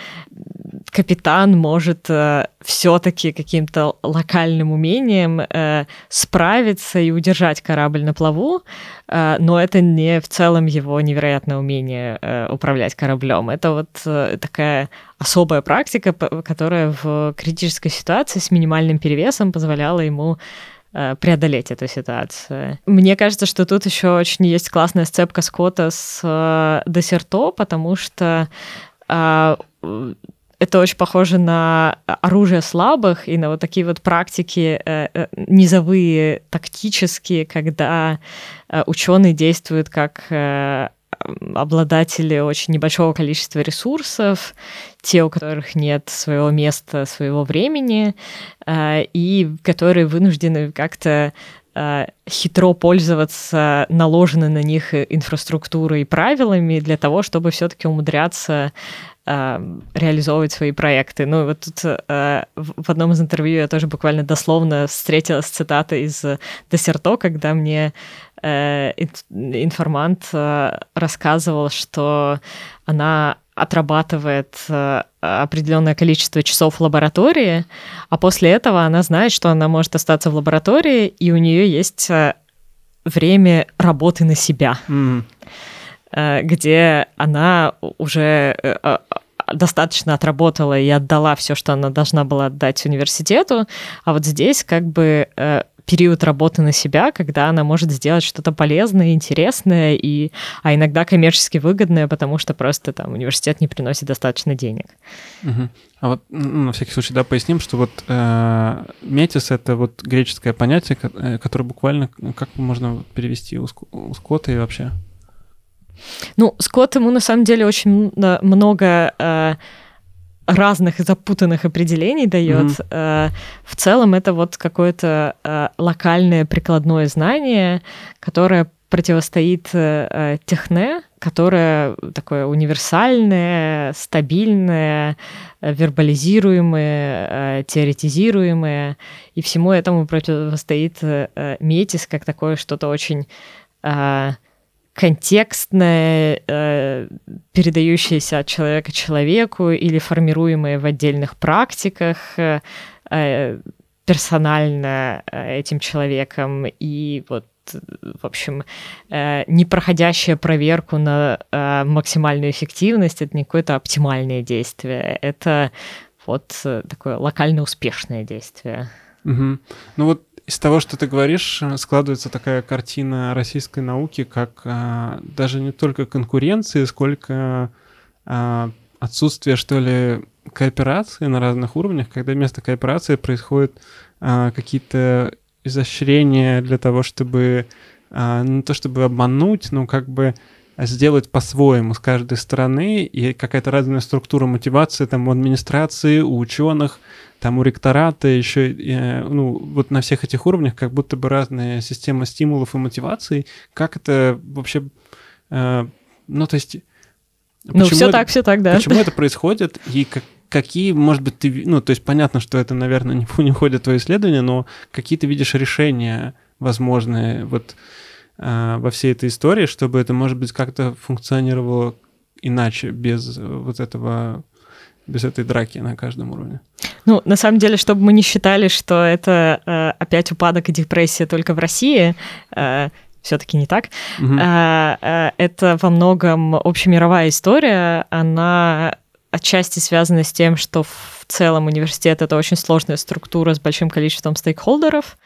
капитан может э, все-таки каким-то локальным умением э, справиться и удержать корабль на плаву, э, но это не в целом его невероятное умение э, управлять кораблем. Это вот э, такая особая практика, которая в критической ситуации с минимальным перевесом позволяла ему э, преодолеть эту ситуацию. Мне кажется, что тут еще очень есть классная сцепка Скотта с э, Десерто, потому что э, это очень похоже на оружие слабых и на вот такие вот практики э, э, низовые, тактические, когда э, ученые действуют как э, обладатели очень небольшого количества ресурсов, те, у которых нет своего места, своего времени, э, и которые вынуждены как-то э, хитро пользоваться наложенной на них инфраструктурой и правилами для того, чтобы все-таки умудряться э, реализовывать свои проекты. Ну, вот тут э, в одном из интервью я тоже буквально дословно встретилась с цитатой из Десерто, когда мне э, информант э, рассказывал, что она отрабатывает э, определенное количество часов в лаборатории, а после этого она знает, что она может остаться в лаборатории, и у нее есть время работы на себя. Mm где она уже достаточно отработала и отдала все, что она должна была отдать университету, а вот здесь как бы э, период работы на себя, когда она может сделать что-то полезное, интересное, и, а иногда коммерчески выгодное, потому что просто там университет не приносит достаточно денег. Угу. А вот ну, на всякий случай, да, поясним, что вот э, метис — это вот греческое понятие, э, которое буквально, как можно перевести у, у скота и вообще? Ну, Скотт ему на самом деле очень много э, разных запутанных определений дает. Mm-hmm. Э, в целом это вот какое-то э, локальное прикладное знание, которое противостоит э, техне, которое такое универсальное, стабильное, э, вербализируемое, э, теоретизируемое, и всему этому противостоит э, метис как такое что-то очень э, контекстное, э, передающееся от человека человеку или формируемое в отдельных практиках э, э, персонально э, этим человеком и вот в общем, э, не проходящая проверку на максимальную эффективность, это не какое-то оптимальное действие, это вот такое локально успешное действие. Угу. Ну вот из того, что ты говоришь, э, складывается такая картина российской науки, как а, даже не только конкуренции, сколько а, отсутствие, что ли, кооперации на разных уровнях, когда вместо кооперации происходят а, какие-то изощрения для того, чтобы а, не то чтобы обмануть, но как бы сделать по-своему с каждой стороны, и какая-то разная структура мотивации там у администрации, у ученых, там у ректората, еще, э, ну, вот на всех этих уровнях как будто бы разная система стимулов и мотиваций. Как это вообще, э, ну, то есть... Ну, все это, так, все так, да. Почему это происходит, и как, какие, может быть, ты... Ну, то есть понятно, что это, наверное, не, не входит в твое исследование, но какие ты видишь решения возможные вот во всей этой истории, чтобы это, может быть, как-то функционировало иначе, без вот этого без этой драки на каждом уровне. Ну, на самом деле, чтобы мы не считали, что это э, опять упадок и депрессия только в России, э, все-таки не так. Угу. Э, э, это во многом общемировая история. Она отчасти связана с тем, что в целом университет это очень сложная структура с большим количеством стейкхолдеров.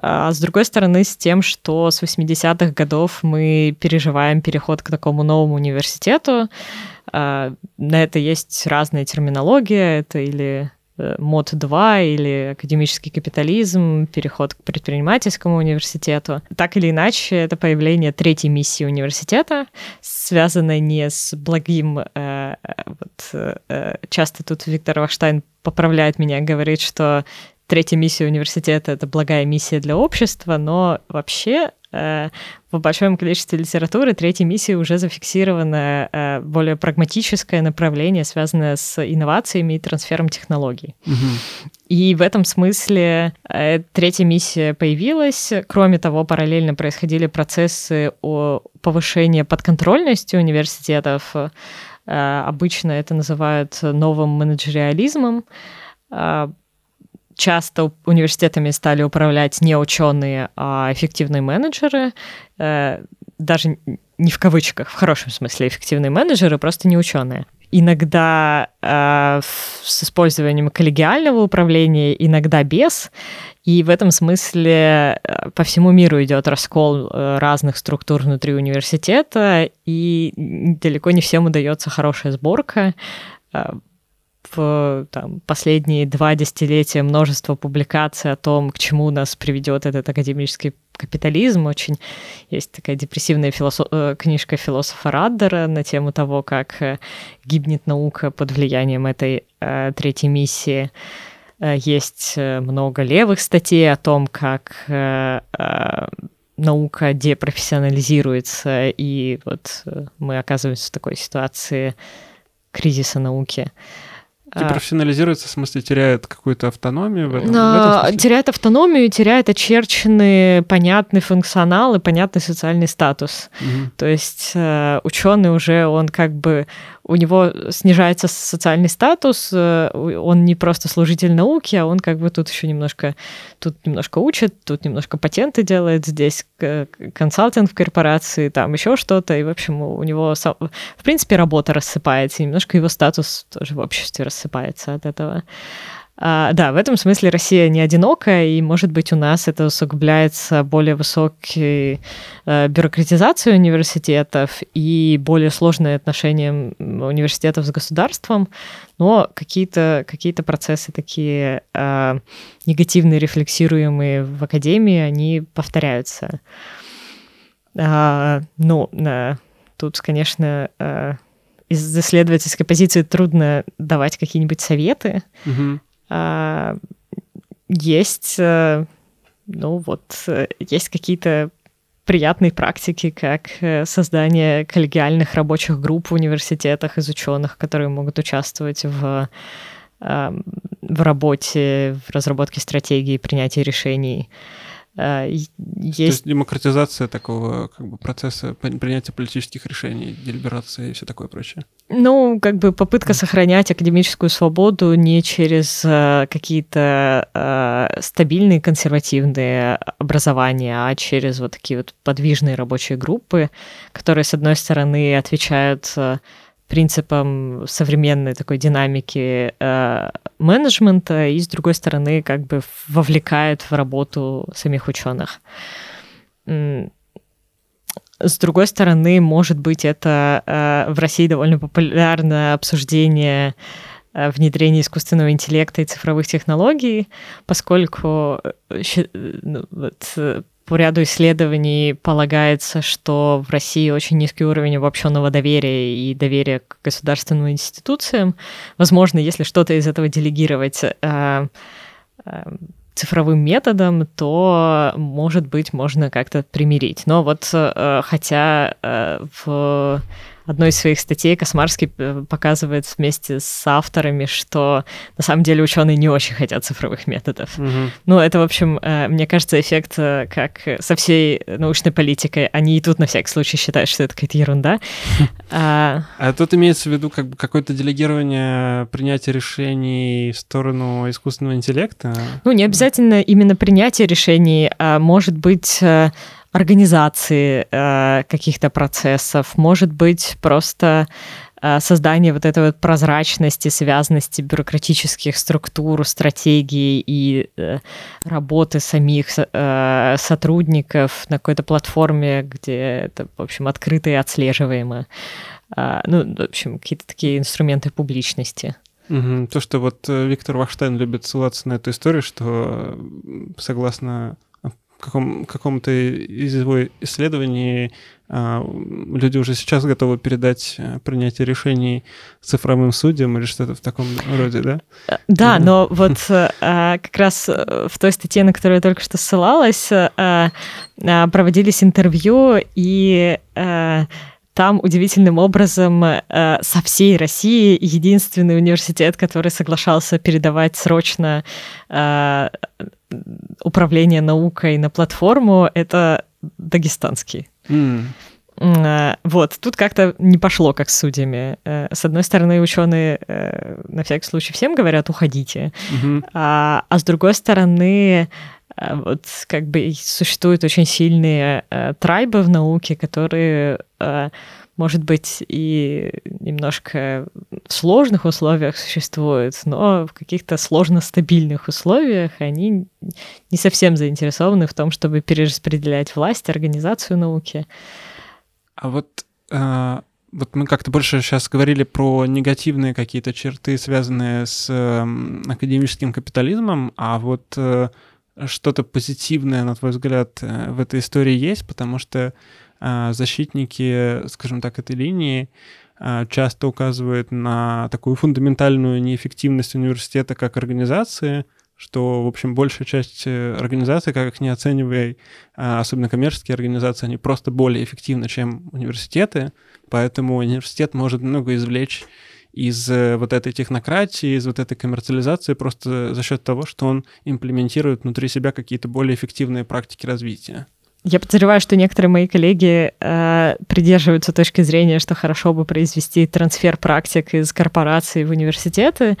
А с другой стороны, с тем, что с 80-х годов мы переживаем переход к такому новому университету, а, на это есть разная терминология, это или э, мод 2 или академический капитализм, переход к предпринимательскому университету. Так или иначе, это появление третьей миссии университета, связанной не с благим... Э, вот, э, часто тут Виктор Вахштайн поправляет меня, говорит, что третья миссия университета — это благая миссия для общества, но вообще э, в большом количестве литературы третьей миссией уже зафиксировано э, более прагматическое направление, связанное с инновациями и трансфером технологий. Угу. И в этом смысле э, третья миссия появилась. Кроме того, параллельно происходили процессы о повышении подконтрольности университетов. Обычно это называют новым менеджериализмом часто университетами стали управлять не ученые, а эффективные менеджеры, э, даже не в кавычках, в хорошем смысле эффективные менеджеры, просто не ученые. Иногда э, с использованием коллегиального управления, иногда без. И в этом смысле э, по всему миру идет раскол разных структур внутри университета, и далеко не всем удается хорошая сборка. Э, там, последние два десятилетия множество публикаций о том, к чему нас приведет этот академический капитализм. Очень есть такая депрессивная философ... Э, книжка философа Раддера на тему того, как э, гибнет наука под влиянием этой э, третьей миссии. Есть много левых статей о том, как э, э, наука депрофессионализируется, и вот мы оказываемся в такой ситуации кризиса науки. Депрофессионализируется, в смысле, теряет какую-то автономию в этом? А, в этом теряет автономию, теряет очерченный понятный функционал и понятный социальный статус. Угу. То есть э, ученый уже, он как бы у него снижается социальный статус, э, он не просто служитель науки, а он как бы тут еще немножко, тут немножко учит, тут немножко патенты делает, здесь консалтинг в корпорации, там еще что-то, и, в общем, у него, в принципе, работа рассыпается, и немножко его статус тоже в обществе рассыпается от этого. А, да, в этом смысле Россия не одинока, и, может быть, у нас это усугубляется более высокой э, бюрократизацией университетов и более сложные отношения университетов с государством, но какие-то какие процессы такие э, негативные, рефлексируемые в академии, они повторяются. А, ну, э, тут, конечно, э, из исследовательской позиции трудно давать какие-нибудь советы, угу. А, есть, э, ну вот, э, есть какие-то приятные практики, как э, создание коллегиальных рабочих групп в университетах из ученых, которые могут участвовать в, в работе, в разработке стратегии, принятии решений. Э, есть... То есть демократизация такого как бы, процесса принятия политических решений, делиберация и все такое прочее. Ну, как бы попытка сохранять академическую свободу не через э, какие-то э, стабильные консервативные образования, а через вот такие вот подвижные рабочие группы, которые, с одной стороны, отвечают принципам современной такой динамики э, менеджмента и, с другой стороны, как бы вовлекает в работу самих ученых. С другой стороны, может быть, это э, в России довольно популярное обсуждение э, внедрения искусственного интеллекта и цифровых технологий, поскольку э, ну, вот, э, по ряду исследований полагается, что в России очень низкий уровень обобщенного доверия и доверия к государственным институциям. Возможно, если что-то из этого делегировать э, э, цифровым методом, то, может быть, можно как-то примирить. Но вот э, хотя в одной из своих статей Космарский э, показывает вместе с авторами, что на самом деле ученые не очень хотят цифровых методов. Угу. Ну, это, в общем, э, мне кажется, эффект э, как со всей научной политикой. Они и тут на всякий случай считают, что это какая-то ерунда. А, а тут имеется в виду как бы какое-то делегирование принятия решений в сторону искусственного интеллекта? Ну, не обязательно именно принятие решений, а может быть организации э, каких-то процессов, может быть просто э, создание вот этой вот прозрачности, связанности бюрократических структур, стратегий и э, работы самих э, сотрудников на какой-то платформе, где это, в общем, открыто и отслеживаемо. Э, ну, в общем, какие-то такие инструменты публичности. Угу. То, что вот э, Виктор Вахштайн любит ссылаться на эту историю, что согласно каком, каком-то из его исследований а, люди уже сейчас готовы передать э, принятие решений цифровым судьям или что-то в таком роде, да? Э, да, но вот э, а, как раз в той статье, на которую я только что ссылалась, проводились интервью, и там удивительным образом со всей России единственный университет, который соглашался передавать срочно управление наукой на платформу, это дагестанский. Mm. Вот, тут как-то не пошло, как с судьями. Э, с одной стороны, ученые э, на всякий случай всем говорят, уходите, mm-hmm. а, а с другой стороны, вот как бы существуют очень сильные трайбы в науке, которые может быть, и немножко в сложных условиях существуют, но в каких-то сложно стабильных условиях они не совсем заинтересованы в том, чтобы перераспределять власть, организацию науки. А вот э, вот мы как-то больше сейчас говорили про негативные какие-то черты, связанные с академическим капитализмом, а вот э, что-то позитивное, на твой взгляд, э, в этой истории есть, потому что защитники, скажем так, этой линии часто указывают на такую фундаментальную неэффективность университета как организации, что, в общем, большая часть организаций, как их не оценивая, особенно коммерческие организации, они просто более эффективны, чем университеты, Поэтому университет может много извлечь из э, вот этой технократии, из вот этой коммерциализации просто за счет того, что он имплементирует внутри себя какие-то более эффективные практики развития. Я подозреваю, что некоторые мои коллеги э, придерживаются точки зрения, что хорошо бы произвести трансфер практик из корпораций в университеты,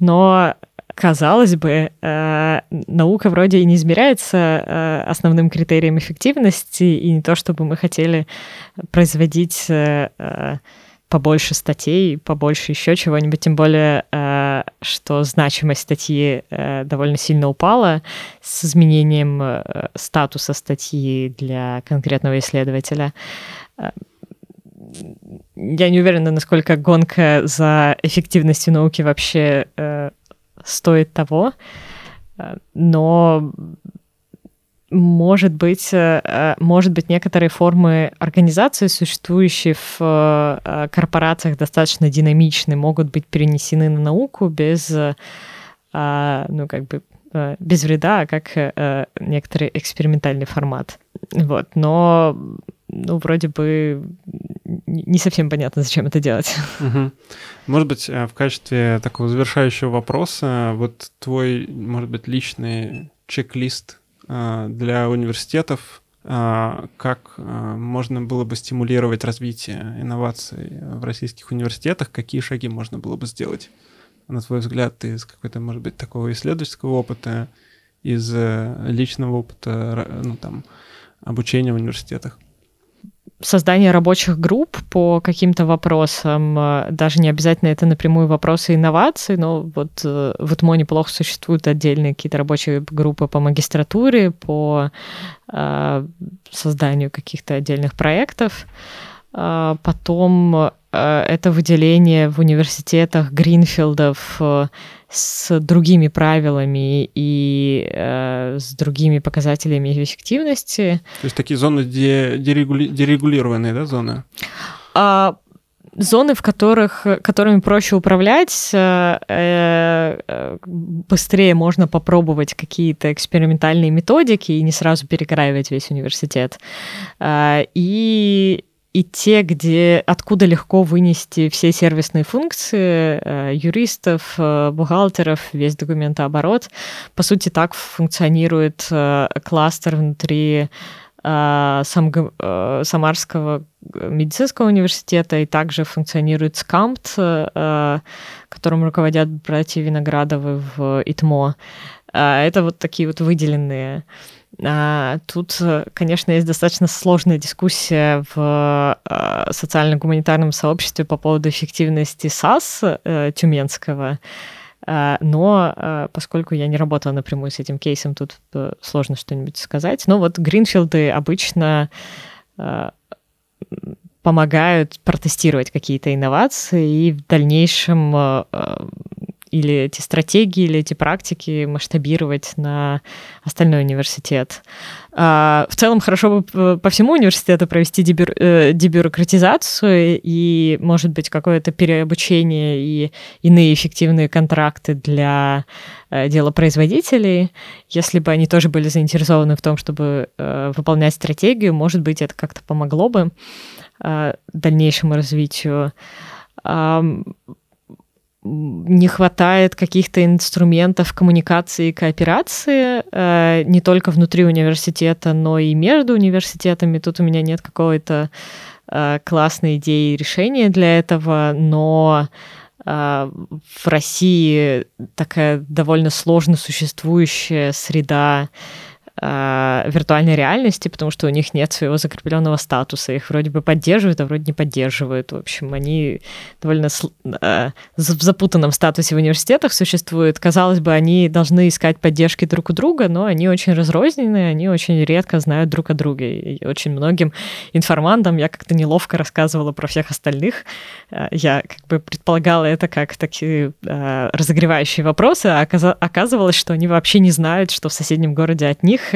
но казалось бы, э, наука вроде и не измеряется э, основным критерием эффективности, и не то, чтобы мы хотели производить э, побольше статей, побольше еще чего-нибудь, тем более, что значимость статьи довольно сильно упала с изменением статуса статьи для конкретного исследователя. Я не уверена, насколько гонка за эффективностью науки вообще стоит того, э, но может быть, э, может быть, некоторые формы организации, существующие в э, корпорациях, достаточно динамичны, могут быть перенесены на науку без, ну, как бы, без вреда, а как некоторый экспериментальный формат. Вот. Но ну, вроде бы не совсем понятно, зачем это делать. Угу. Может быть, э, в качестве такого завершающего вопроса, вот твой, может быть, личный чек-лист э, для университетов, э, как можно было бы стимулировать развитие инноваций в российских университетах, какие шаги можно было бы сделать? На твой взгляд, из какой-то, может быть, такого исследовательского опыта, из личного опыта, ну, там, обучения в университетах? Создание рабочих групп по каким-то вопросам, э, даже не обязательно это напрямую вопросы инноваций, но вот э, в ИТМО неплохо существуют отдельные какие-то рабочие группы по магистратуре, по э, созданию каких-то отдельных проектов. Потом это выделение в университетах гринфилдов с другими правилами и э, с другими показателями эффективности. То есть такие зоны дерегули... дерегулированные, да, зоны? А, зоны, в которых, которыми проще управлять, э, э, быстрее можно попробовать какие-то экспериментальные методики и не сразу перекраивать весь университет. Э, и и те, где откуда легко вынести все сервисные функции э, юристов, э, бухгалтеров, весь документооборот. По сути, так функционирует э, кластер внутри сам, Самарского медицинского университета, и также функционирует СКАМПТ, которым руководят братья Виноградовы в ИТМО. Это вот такие вот выделенные тут, конечно, есть достаточно сложная дискуссия в а, социально-гуманитарном сообществе по поводу эффективности САС э, Тюменского. А, но поскольку я не работала напрямую с этим кейсом, тут э, сложно что-нибудь сказать. Но вот Гринфилды обычно помогают протестировать какие-то инновации и в дальнейшем или эти стратегии, или эти практики масштабировать на остальной университет. А, в целом хорошо бы по всему университету провести дебю, э, дебюрократизацию и, может быть, какое-то переобучение и иные эффективные контракты для э, делопроизводителей. Если бы они тоже были заинтересованы в том, чтобы э, выполнять стратегию, может быть, это как-то помогло бы дальнейшему развитию не хватает каких-то инструментов коммуникации и кооперации э, не только внутри университета, но и между университетами. Тут у меня нет какой-то э, классной идеи решения для этого, но э, в России такая довольно сложно существующая среда виртуальной реальности, потому что у них нет своего закрепленного статуса. Их вроде бы поддерживают, а вроде не поддерживают. В общем, они довольно э, в запутанном статусе в университетах существуют. Казалось бы, они должны искать поддержки друг у друга, но они очень разрозненные, они очень редко знают друг о друге. И очень многим информантам я как-то неловко рассказывала про всех остальных. Э, я как бы предполагала это как такие разогревающие вопросы, а оказывалось, что они вообще не знают, что в соседнем городе от них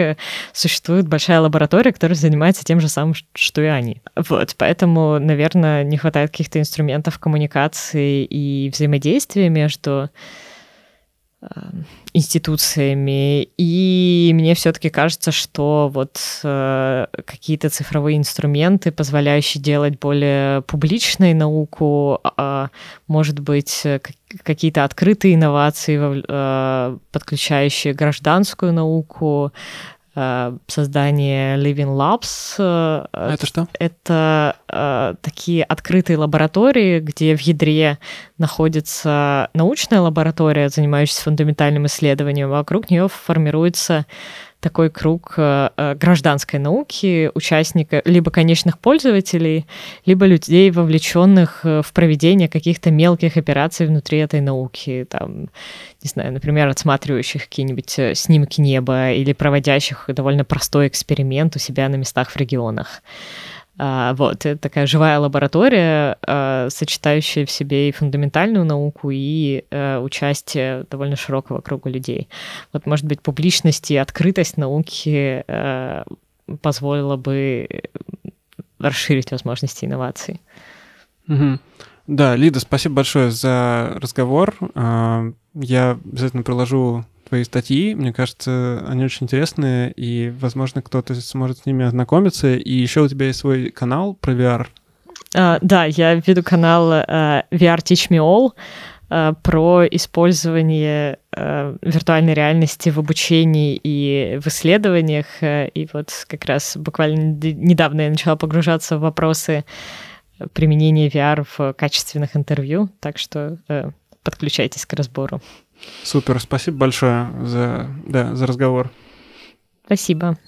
существует большая лаборатория, которая занимается тем же самым, что и они. Вот, поэтому, наверное, не хватает каких-то инструментов коммуникации и взаимодействия между институциями. И мне все-таки кажется, что вот э, какие-то цифровые инструменты, позволяющие делать более публичной науку, э, может быть, э, какие-то открытые инновации, э, подключающие гражданскую науку, создание Living Labs. Э, а это что? Это э, такие открытые лаборатории, где в ядре находится научная лаборатория, занимающаяся фундаментальным исследованием, а вокруг нее формируется такой круг э, э, гражданской науки, участника, либо конечных пользователей, либо людей, вовлеченных э, в проведение каких-то мелких операций внутри этой науки, там, не знаю, например, отсматривающих какие-нибудь снимки неба или проводящих довольно простой эксперимент у себя на местах в регионах. А, вот, это такая живая лаборатория, а, сочетающая в себе и фундаментальную науку, и а, участие довольно широкого круга людей. Вот, может быть, публичность и открытость науки позволила бы расширить возможности инноваций. Угу. Да, Лида, спасибо большое за разговор. Я обязательно приложу твои статьи. Мне кажется, они очень интересные, и, возможно, кто-то сможет с ними ознакомиться. И еще у тебя есть свой канал про VR. Uh, да, я веду канал uh, VR Teach Me All uh, про использование uh, виртуальной реальности в обучении и в исследованиях. И вот как раз буквально недавно я начала погружаться в вопросы применения VR в качественных интервью, так что подключайтесь к разбору. Супер, спасибо большое за, да, за разговор. Спасибо.